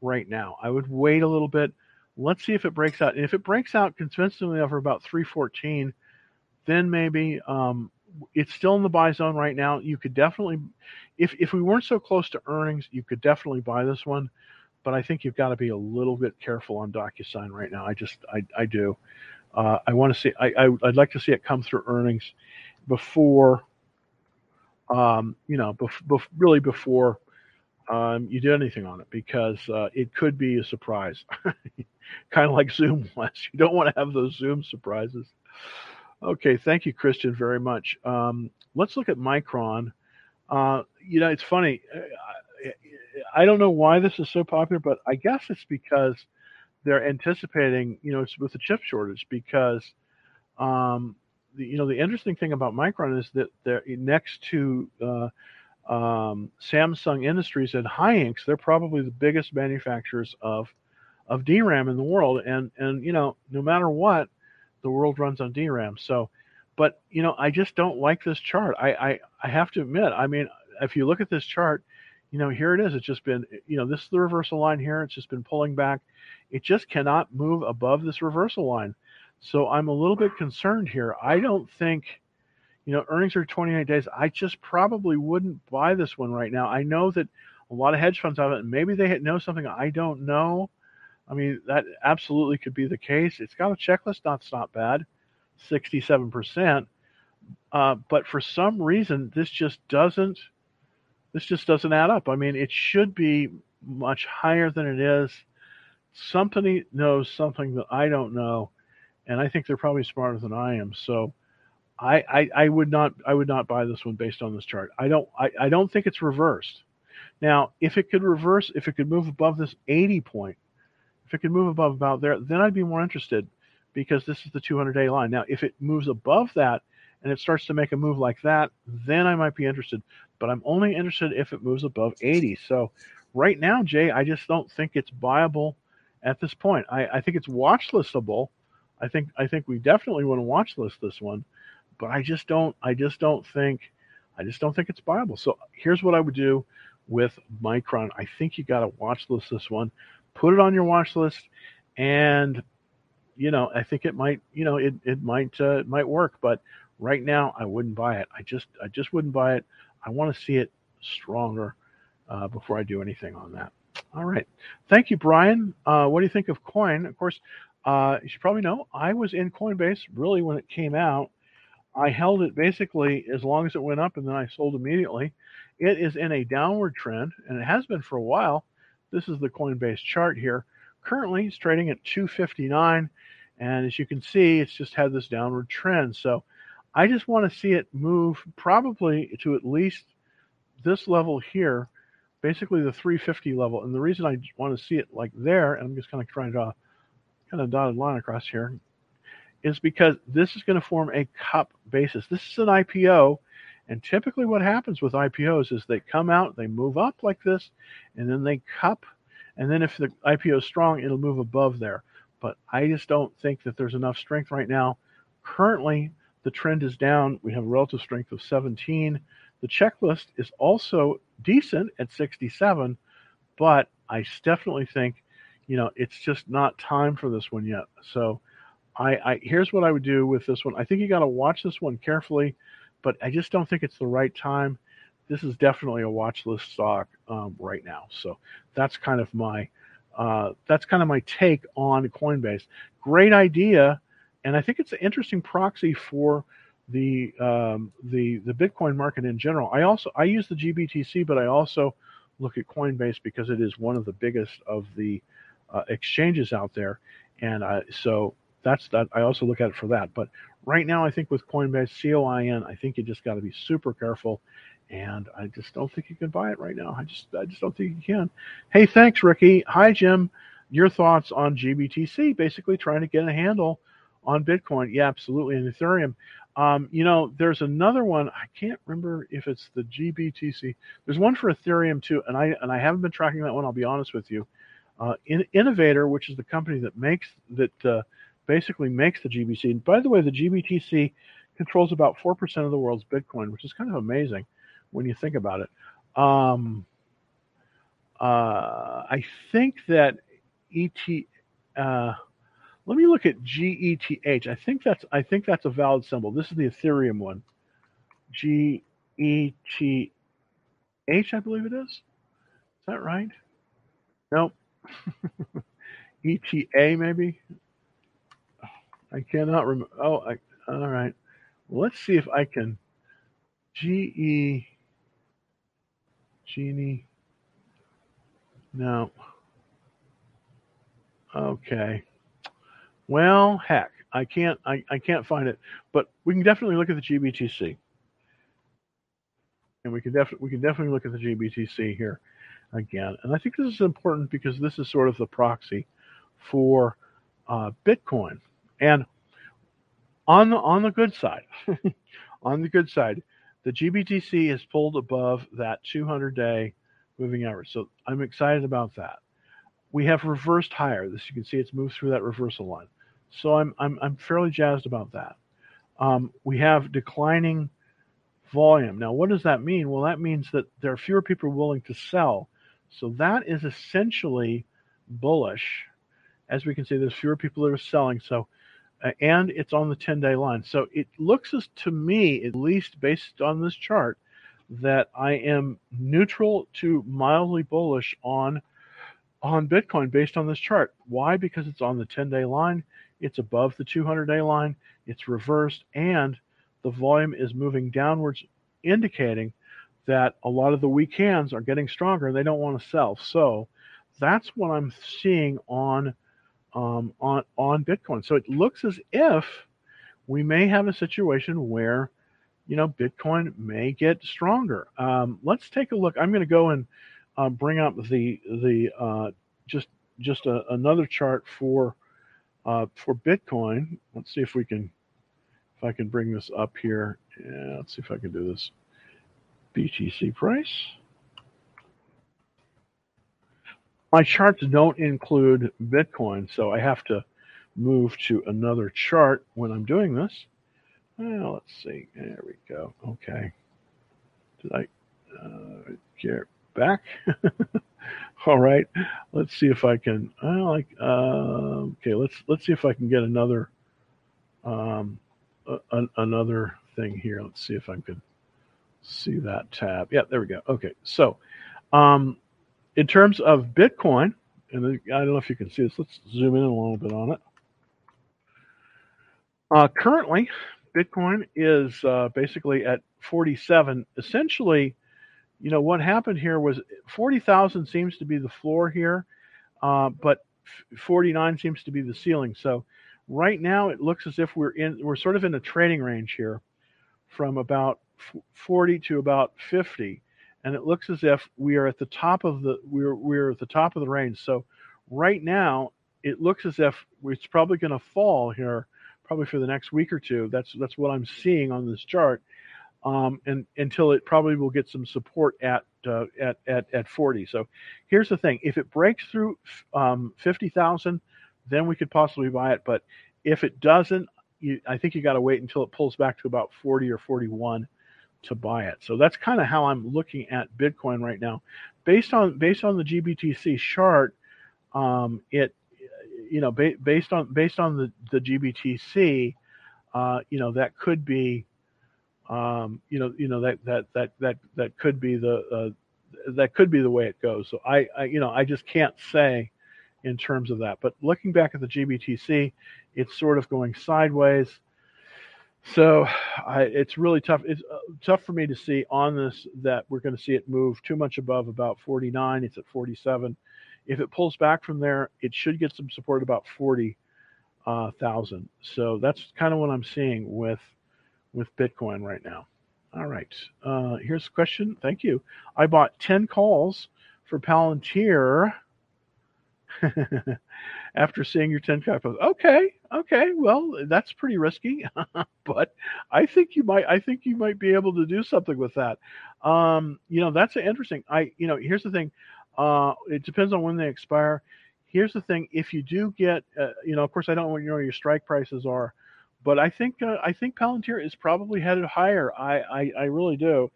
right now. I would wait a little bit. Let's see if it breaks out. And if it breaks out convincingly over about 314, then maybe um, it's still in the buy zone right now. You could definitely, if if we weren't so close to earnings, you could definitely buy this one. But I think you've got to be a little bit careful on DocuSign right now. I just I I do. Uh, I want to see. I, I would like to see it come through earnings before. Um, you know, bef- bef- really before um, you do anything on it because uh, it could be a surprise, kind of like Zoom was. You don't want to have those Zoom surprises. Okay, thank you, Christian, very much. Um, let's look at Micron. Uh, you know, it's funny. Uh, I don't know why this is so popular, but I guess it's because they're anticipating, you know, with the chip shortage because um, the, you know the interesting thing about Micron is that they're next to uh, um, Samsung Industries and Hynix, they're probably the biggest manufacturers of of DRAM in the world. And and you know, no matter what, the world runs on DRAM. So, but you know, I just don't like this chart. I I, I have to admit. I mean, if you look at this chart, you know, here it is. It's just been, you know, this is the reversal line here. It's just been pulling back. It just cannot move above this reversal line. So I'm a little bit concerned here. I don't think you know, earnings are 28 days. I just probably wouldn't buy this one right now. I know that a lot of hedge funds have it, maybe they know something I don't know. I mean, that absolutely could be the case. It's got a checklist, that's not bad, 67%. Uh, but for some reason, this just doesn't, this just doesn't add up. I mean, it should be much higher than it is. Somebody knows something that I don't know, and I think they're probably smarter than I am. So, I, I, I would not I would not buy this one based on this chart. I don't I, I don't think it's reversed. Now, if it could reverse, if it could move above this 80 point, if it could move above about there, then I'd be more interested because this is the 200 day line. Now, if it moves above that and it starts to make a move like that, then I might be interested. But I'm only interested if it moves above 80. So right now, Jay, I just don't think it's viable at this point. I, I think it's watch listable. I think I think we definitely want to watch list this one but I just don't I just don't think I just don't think it's viable. So here's what I would do with Micron. I think you got to watch list this one, put it on your watch list, and you know I think it might you know it it might uh, it might work. But right now I wouldn't buy it. I just I just wouldn't buy it. I want to see it stronger uh, before I do anything on that. All right, thank you, Brian. Uh, what do you think of Coin? Of course, uh, you should probably know I was in Coinbase really when it came out. I held it basically as long as it went up and then I sold immediately. It is in a downward trend and it has been for a while. This is the Coinbase chart here. Currently, it's trading at 259 and as you can see, it's just had this downward trend. So I just want to see it move probably to at least this level here, basically the 350 level. And the reason I want to see it like there, and I'm just kind of trying to draw kind of dotted line across here, is because this is going to form a cup basis. This is an IPO, and typically what happens with IPOs is they come out, they move up like this, and then they cup, and then if the IPO is strong, it'll move above there. But I just don't think that there's enough strength right now. Currently, the trend is down. We have a relative strength of 17. The checklist is also decent at 67, but I definitely think, you know, it's just not time for this one yet. So I, I here's what I would do with this one. I think you got to watch this one carefully, but I just don't think it's the right time. This is definitely a watch list stock um, right now. So that's kind of my uh, that's kind of my take on Coinbase. Great idea, and I think it's an interesting proxy for the um, the the Bitcoin market in general. I also I use the GBTC, but I also look at Coinbase because it is one of the biggest of the uh, exchanges out there, and so that's that. I also look at it for that. But right now, I think with Coinbase, C-O-I-N, I think you just got to be super careful. And I just don't think you can buy it right now. I just, I just don't think you can. Hey, thanks, Ricky. Hi, Jim. Your thoughts on GBTC? Basically, trying to get a handle on Bitcoin. Yeah, absolutely. And Ethereum. Um, you know, there's another one. I can't remember if it's the GBTC. There's one for Ethereum too, and I and I haven't been tracking that one. I'll be honest with you. Uh, In, Innovator, which is the company that makes that uh, basically makes the GBC. And by the way, the GBTC controls about 4% of the world's Bitcoin, which is kind of amazing when you think about it. Um, uh, I think that ET, uh, let me look at GETH. I think that's I think that's a valid symbol. This is the Ethereum one. GETH, I believe it is. Is that right? Nope. ETA maybe. I cannot remember. Oh, I, all right. Let's see if I can. G E. Genie. No. Okay. Well, heck, I can't. I, I can't find it. But we can definitely look at the GBTC, and we can definitely we can definitely look at the GBTC here again. And I think this is important because this is sort of the proxy for uh, Bitcoin. And on the on the good side, on the good side, the GBTC is pulled above that 200 day moving average. So I'm excited about that. We have reversed higher. This you can see it's moved through that reversal line. So I'm I'm I'm fairly jazzed about that. Um, we have declining volume. Now, what does that mean? Well, that means that there are fewer people willing to sell. So that is essentially bullish. As we can see, there's fewer people that are selling. So, Uh, and it's on the 10 day line. So it looks as to me, at least based on this chart, that I am neutral to mildly bullish on on Bitcoin based on this chart. Why? Because it's on the 10 day line, it's above the 200 day line, it's reversed, and the volume is moving downwards, indicating that a lot of the weak hands are getting stronger and they don't want to sell. So that's what I'm seeing on um, on on Bitcoin. So it looks as if we may have a situation where you know Bitcoin may get stronger. Um, let's take a look. I'm going to go and uh, bring up the the uh, just just a, another chart for uh, for Bitcoin. Let's see if we can if I can bring this up here. Yeah, let's see if I can do this. BTC price. My charts don't include Bitcoin, so I have to move to another chart when I'm doing this. Well, let's see. There we go. Okay. Did I uh, get back? All right. Let's see if I can. I like. Uh, okay. Let's let's see if I can get another um, a, another thing here. Let's see if I can see that tab. Yeah, there we go. Okay. So, um, in terms of Bitcoin, and I don't know if you can see this. Let's zoom in a little bit on it. Uh, currently, Bitcoin is uh, basically at 47. Essentially, you know what happened here was 40,000 seems to be the floor here, uh, but 49 seems to be the ceiling. So right now it looks as if we're in we're sort of in a trading range here from about 40 to about 50 and it looks as if we are at the top of the we're we're at the top of the range. So right now it looks as if it's probably going to fall here probably for the next week or two. That's that's what i'm seeing on this chart um, and until it probably will get some support at uh, at, at at 40 so here's the thing. If it breaks through um, 50000 then we could possibly buy it. But if it doesn't, you, I think you got to wait until it pulls back to about 40 or 41 to buy it. So that's kind of how I'm looking at Bitcoin right now, based on based on the GBTC chart. Um, it you know ba- based on based on the the GBTC, uh, you know that could be um, you know you know that that that that that could be the uh, that could be the way it goes. So I, I you know I just can't say in terms of that. But looking back at the GBTC, it's sort of going sideways. So I, it's really tough. It's uh, tough for me to see on this that we're going to see it move too much above about 49. It's at 47. If it pulls back from there, it should get some support about 40,000. Uh, so that's kind of what I'm seeing with with Bitcoin right now. All right. Uh, here's a question. Thank you. I bought 10 calls for Palantir after seeing your 10 post. Okay, okay, well, that's pretty risky, but I think you might I think you might be able to do something with that. Um, you know, that's interesting. I you know, here's the thing. Uh, it depends on when they expire. Here's the thing: if you do get, uh, you know, of course, I don't know know your strike prices are, but I think uh, I think Palantir is probably headed higher. I I, I really do.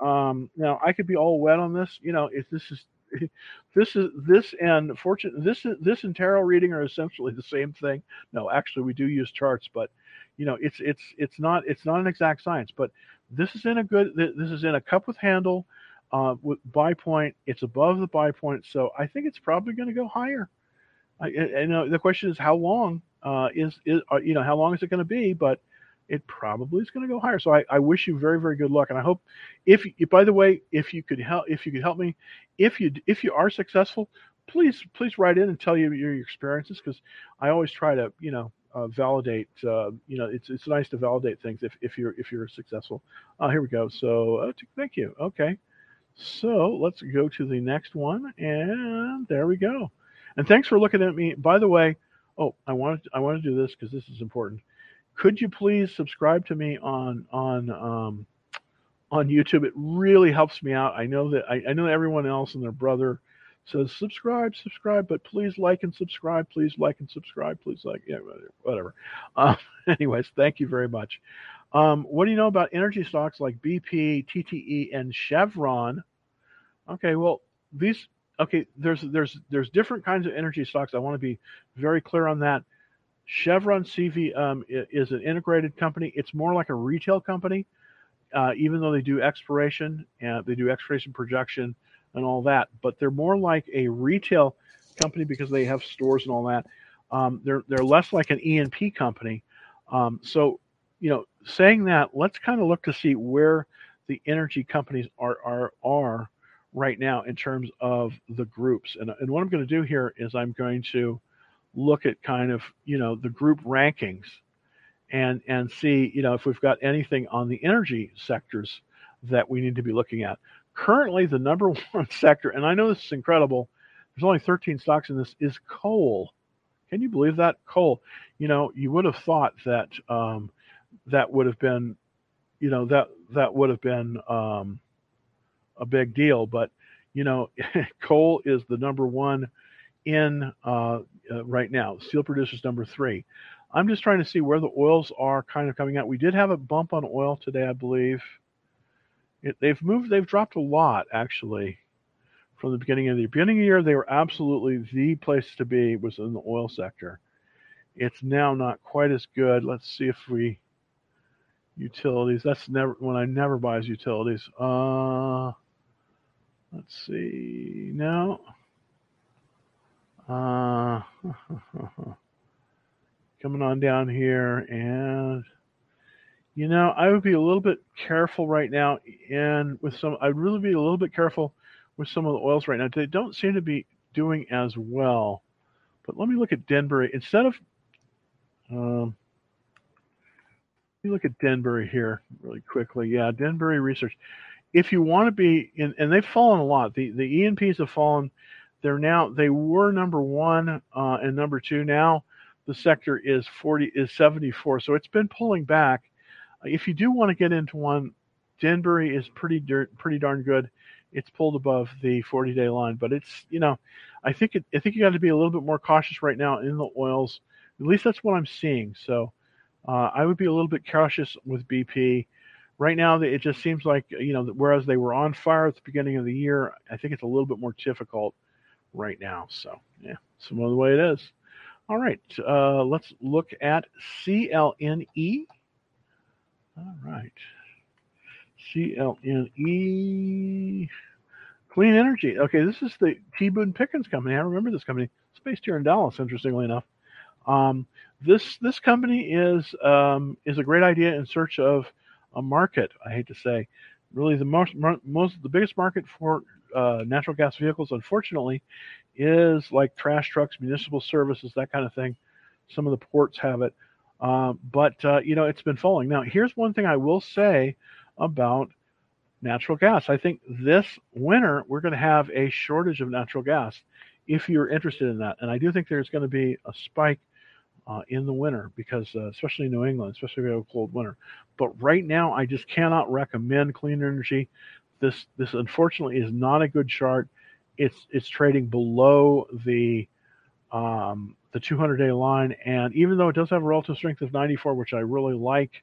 Um, now I could be all wet on this. You know, if this is this is this and fortune this this and tarot reading are essentially the same thing. No, actually, we do use charts, but you know, it's it's it's not it's not an exact science. But this is in a good this is in a cup with handle uh, with buy point. It's above the buy point, so I think it's probably going to go higher. I, know, the question is how long uh, is is uh, you know how long is it going to be? But it probably is going to go higher. So I, I, wish you very, very good luck. And I hope if, by the way, if you could help, if you could help me, if you, if you are successful, please, please write in and tell you your experiences. Cause I always try to, you know, uh, validate, uh, you know, it's, it's nice to validate things if, if you're, if you're successful. Uh, here we go. So uh, thank you. Okay. So let's go to the next one. And there we go. And thanks for looking at me. By the way, oh, I wanted, I want to do this because this is important could you please subscribe to me on on um, on YouTube? It really helps me out. I know that I, I know everyone else and their brother says subscribe, subscribe, but please like and subscribe. Please like and subscribe. Please like, yeah, whatever. Uh, anyways, thank you very much. Um, what do you know about energy stocks like BP, TTE, and Chevron? Okay, well, these okay. There's there's there's different kinds of energy stocks. I want to be very clear on that. Chevron CV um, is an integrated company. It's more like a retail company, uh, even though they do exploration and they do exploration projection and all that. But they're more like a retail company because they have stores and all that. Um, they're they're less like an E&P company. Um, so, you know, saying that, let's kind of look to see where the energy companies are are are right now in terms of the groups. And and what I'm going to do here is I'm going to look at kind of you know the group rankings and and see you know if we've got anything on the energy sectors that we need to be looking at. Currently the number one sector and i know this is incredible there's only 13 stocks in this is coal. Can you believe that? Coal. You know you would have thought that um, that would have been you know that that would have been um, a big deal but you know coal is the number one in uh, uh, right now. Steel producers number three. I'm just trying to see where the oils are kind of coming out. We did have a bump on oil today, I believe. It, they've moved, they've dropped a lot actually from the beginning of the. Beginning of the year, they were absolutely the place to be was in the oil sector. It's now not quite as good. Let's see if we utilities. That's never when I never buys utilities. Uh, let's see now. Uh, coming on down here, and you know, I would be a little bit careful right now, and with some, I'd really be a little bit careful with some of the oils right now. They don't seem to be doing as well. But let me look at Denbury instead of. Um, let me look at Denbury here really quickly. Yeah, Denbury Research. If you want to be in, and they've fallen a lot. The the E&Ps have fallen they're now they were number one uh, and number two. Now the sector is 40 is 74. So it's been pulling back. If you do want to get into one, Denbury is pretty pretty darn good. It's pulled above the 40 day line, but it's you know, I think it, I think you got to be a little bit more cautious right now in the oils. At least that's what I'm seeing. So uh, I would be a little bit cautious with BP. Right now, it just seems like you know, whereas they were on fire at the beginning of the year, I think it's a little bit more difficult right now. So yeah, some of the way it is. All right, uh, let's look at CLNE. All right, CLNE Clean Energy. Okay, this is the T. Boone Pickens company. I remember this company. It's based here in Dallas, interestingly enough. Um, this this company is um, is a great idea in search of a market. I hate to say, really the most most the biggest market for uh, natural gas vehicles, unfortunately, is like trash trucks, municipal services, that kind of thing. Some of the ports have it, uh, but uh, you know it's been falling. Now, here's one thing I will say about natural gas. I think this winter we're going to have a shortage of natural gas. If you're interested in that, and I do think there's going to be a spike uh, in the winter because, uh, especially in New England, especially if you have a cold winter. But right now, I just cannot recommend clean energy. This this unfortunately is not a good chart. It's it's trading below the um, the 200 day line, and even though it does have a relative strength of 94, which I really like,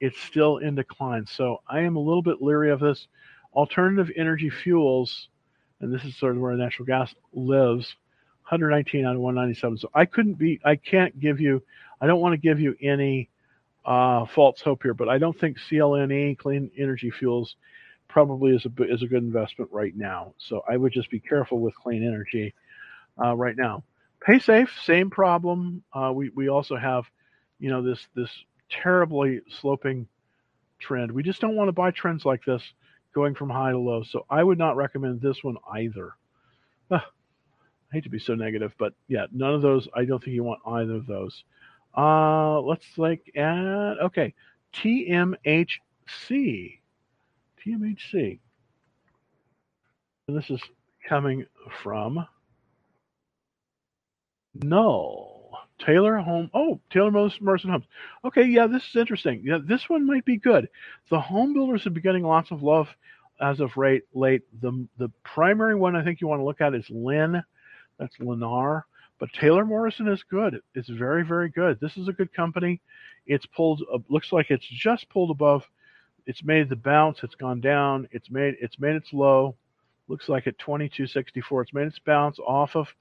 it's still in decline. So I am a little bit leery of this. Alternative energy fuels, and this is sort of where natural gas lives. 119 out of 197. So I couldn't be, I can't give you, I don't want to give you any uh, false hope here, but I don't think CLNE, Clean Energy Fuels, probably is a is a good investment right now. So I would just be careful with clean energy uh, right now. PaySafe, same problem. Uh, we we also have, you know, this this terribly sloping trend. We just don't want to buy trends like this going from high to low. So I would not recommend this one either. Uh, I hate to be so negative, but yeah, none of those. I don't think you want either of those. Uh, let's like at okay, TMHC. TMHC. And this is coming from Null. Taylor Home. Oh, Taylor Morrison Homes. Okay, yeah, this is interesting. Yeah, this one might be good. The home builders have been getting lots of love as of late. The the primary one I think you want to look at is Linn. That's Lennar. But Taylor Morrison is good. It's very very good. This is a good company. It's pulled. Uh, looks like it's just pulled above. It's made the bounce. It's gone down. It's made it's made its low. Looks like at 2264. It's made its bounce off of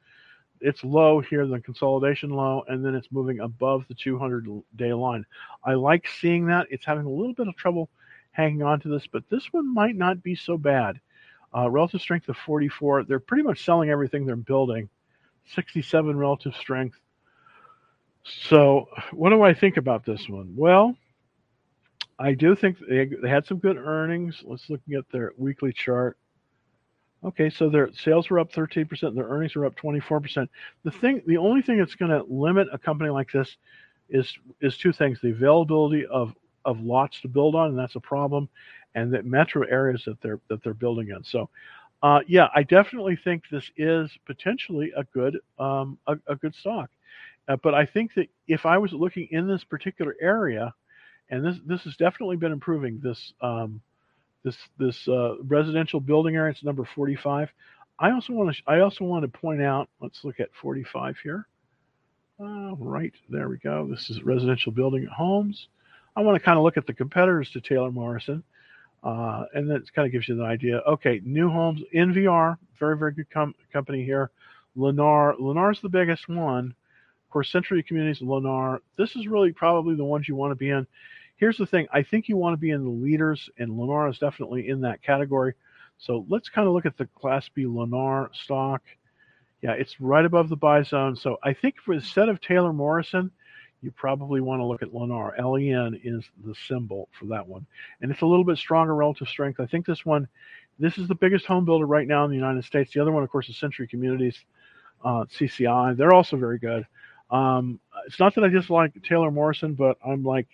it's low here, the consolidation low, and then it's moving above the 200 day line. I like seeing that. It's having a little bit of trouble hanging on to this, but this one might not be so bad. Uh, relative strength of 44. They're pretty much selling everything they're building. 67 relative strength. So, what do I think about this one? Well, I do think they, they had some good earnings. Let's look at their weekly chart. Okay, so their sales were up 13%, their earnings were up 24%. The thing the only thing that's going to limit a company like this is is two things, the availability of of lots to build on and that's a problem and the metro areas that they're that they're building in. So uh, yeah, I definitely think this is potentially a good um, a, a good stock. Uh, but I think that if I was looking in this particular area, and this this has definitely been improving this um, this this uh, residential building area. It's number 45. I also want to I also want to point out. Let's look at 45 here. Uh, right there we go. This is residential building homes. I want to kind of look at the competitors to Taylor Morrison, uh, and that kind of gives you an idea. Okay, new homes NVR, very very good com- company here. Lennar, Lennar's the biggest one. Of course, Century Communities, Lennar. This is really probably the ones you want to be in here's the thing I think you want to be in the leaders, and Lennar is definitely in that category. So let's kind of look at the Class B Lennar stock. Yeah, it's right above the buy zone. So I think for instead of Taylor Morrison, you probably want to look at Lennar. LEN is the symbol for that one. And it's a little bit stronger relative strength. I think this one, this is the biggest home builder right now in the United States. The other one, of course, is Century Communities, uh, CCI. They're also very good. Um, it's not that I dislike Taylor Morrison, but I'm like,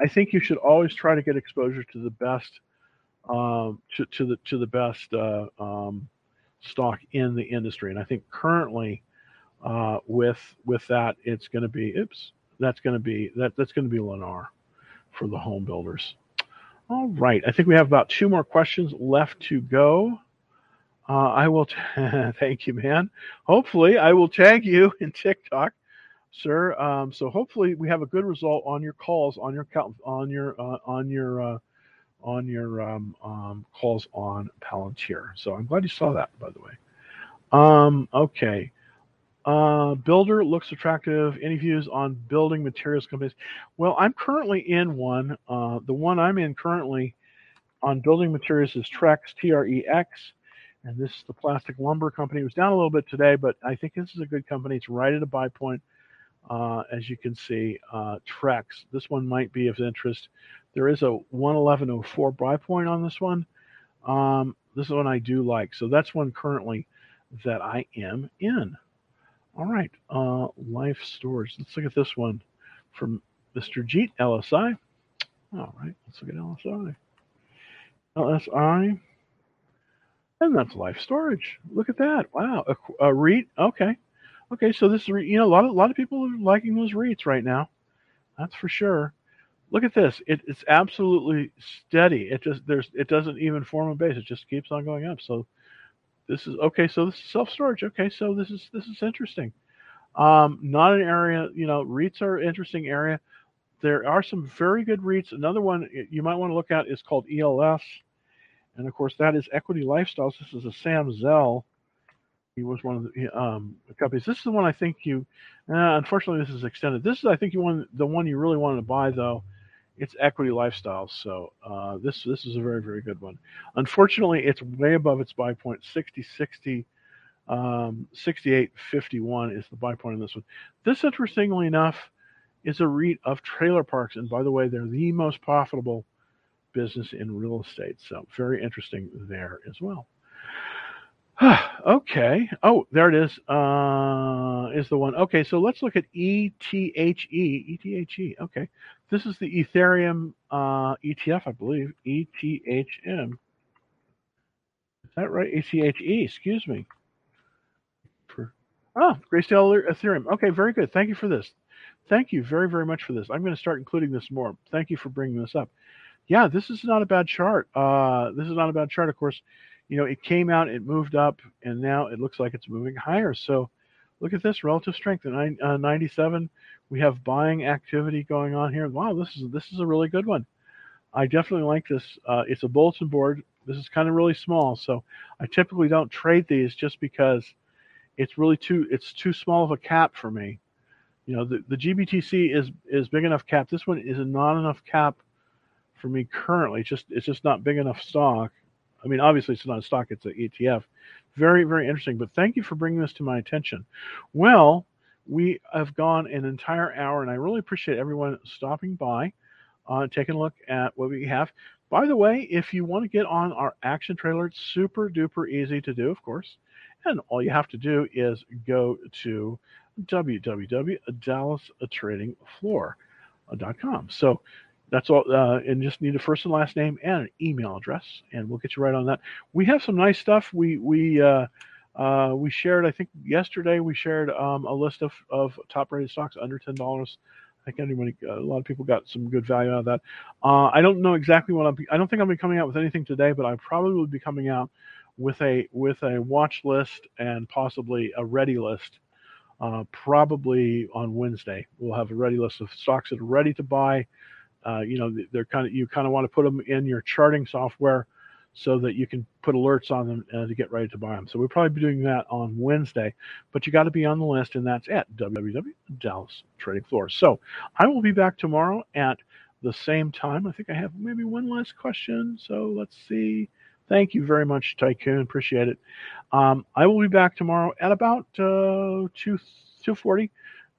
I think you should always try to get exposure to the best, um, to, to the to the best uh, um, stock in the industry. And I think currently, uh, with with that, it's going to be oops, that's going to be that that's going to be Lennar for the home builders. All right, I think we have about two more questions left to go. Uh, I will t- thank you, man. Hopefully, I will tag you in TikTok sir. Um, so hopefully we have a good result on your calls on your on your uh, on your uh, on your um, um, calls on Palantir. So I'm glad you saw that, by the way. Um, okay. Uh, builder looks attractive. Any views on building materials companies? Well, I'm currently in one. Uh, the one I'm in currently on building materials is Trex, T R E X. And this is the plastic lumber company. It was down a little bit today, but I think this is a good company. It's right at a buy point. Uh, as you can see, uh, Trex. This one might be of interest. There is a 111.04 buy point on this one. Um, this is one I do like. So that's one currently that I am in. All right, uh, life storage. Let's look at this one from Mr. Jeet, LSI. All right, let's look at LSI. LSI. And that's life storage. Look at that. Wow. A, a REIT. Okay. Okay, so this is you know a lot of a lot of people are liking those REITs right now. That's for sure. Look at this. It, it's absolutely steady. It just there's it doesn't even form a base. It just keeps on going up. So this is okay. So this is self storage. Okay, so this is this is interesting. Um, not an area. You know, REITs are an interesting area. There are some very good REITs. Another one you might want to look at is called ELS, and of course that is Equity Lifestyles. This is a Sam Zell he was one of the um, companies. This is the one I think you. Uh, unfortunately, this is extended. This is I think you want the one you really wanted to buy though. It's Equity Lifestyles. So uh, this this is a very very good one. Unfortunately, it's way above its buy point. 60 60 um, 6851 is the buy point in this one. This, interestingly enough, is a REIT of trailer parks, and by the way, they're the most profitable business in real estate. So very interesting there as well. okay. Oh, there it is. Uh, is the one. Okay, so let's look at ETHE. ETHE. Okay. This is the Ethereum uh, ETF, I believe. ETHM. Is that right? ETHE. Excuse me. For, Oh, Grayscale Ethereum. Okay, very good. Thank you for this. Thank you very, very much for this. I'm going to start including this more. Thank you for bringing this up. Yeah, this is not a bad chart. Uh, this is not a bad chart. Of course, you know, it came out, it moved up, and now it looks like it's moving higher. So look at this relative strength at uh, 97. We have buying activity going on here. Wow, this is this is a really good one. I definitely like this. Uh, it's a bulletin board. This is kind of really small, so I typically don't trade these just because it's really too it's too small of a cap for me. You know, the, the GBTC is is big enough cap. This one is not enough cap for me currently. It's just it's just not big enough stock. I mean, obviously it's not a stock; it's an ETF. Very very interesting. But thank you for bringing this to my attention. Well, we have gone an entire hour, and I really appreciate everyone stopping by, uh, taking a look at what we have. By the way, if you want to get on our action trailer, it's super duper easy to do, of course. And all you have to do is go to www.dallastradingfloor.com. So that's all, uh, and just need a first and last name and an email address, and we'll get you right on that. We have some nice stuff. We we uh, uh, we shared, I think yesterday, we shared um, a list of, of top rated stocks under ten dollars. I think anybody, a lot of people got some good value out of that. Uh, I don't know exactly what I'm. I don't think I'll be coming out with anything today, but I probably will be coming out with a with a watch list and possibly a ready list. Uh, probably on Wednesday, we'll have a ready list of stocks that are ready to buy. Uh, you know, they're kind of you kind of want to put them in your charting software so that you can put alerts on them uh, to get ready to buy them. So we'll probably be doing that on Wednesday, but you got to be on the list, and that's at www.dallas Trading Floor. So I will be back tomorrow at the same time. I think I have maybe one last question. So let's see. Thank you very much, Tycoon. Appreciate it. Um, I will be back tomorrow at about uh, 2 240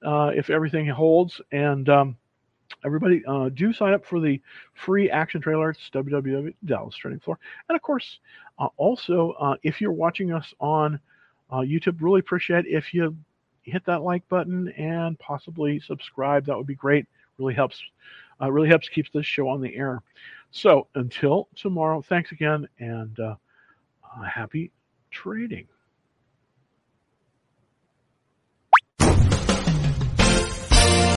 uh, if everything holds. And um, everybody, uh, do sign up for the free action trailer. It's www.dallas Trading Floor. And of course, uh, also, uh, if you're watching us on uh, YouTube, really appreciate if you hit that like button and possibly subscribe. That would be great. Really helps. Uh, really helps keeps this show on the air. So until tomorrow, thanks again and uh, happy trading.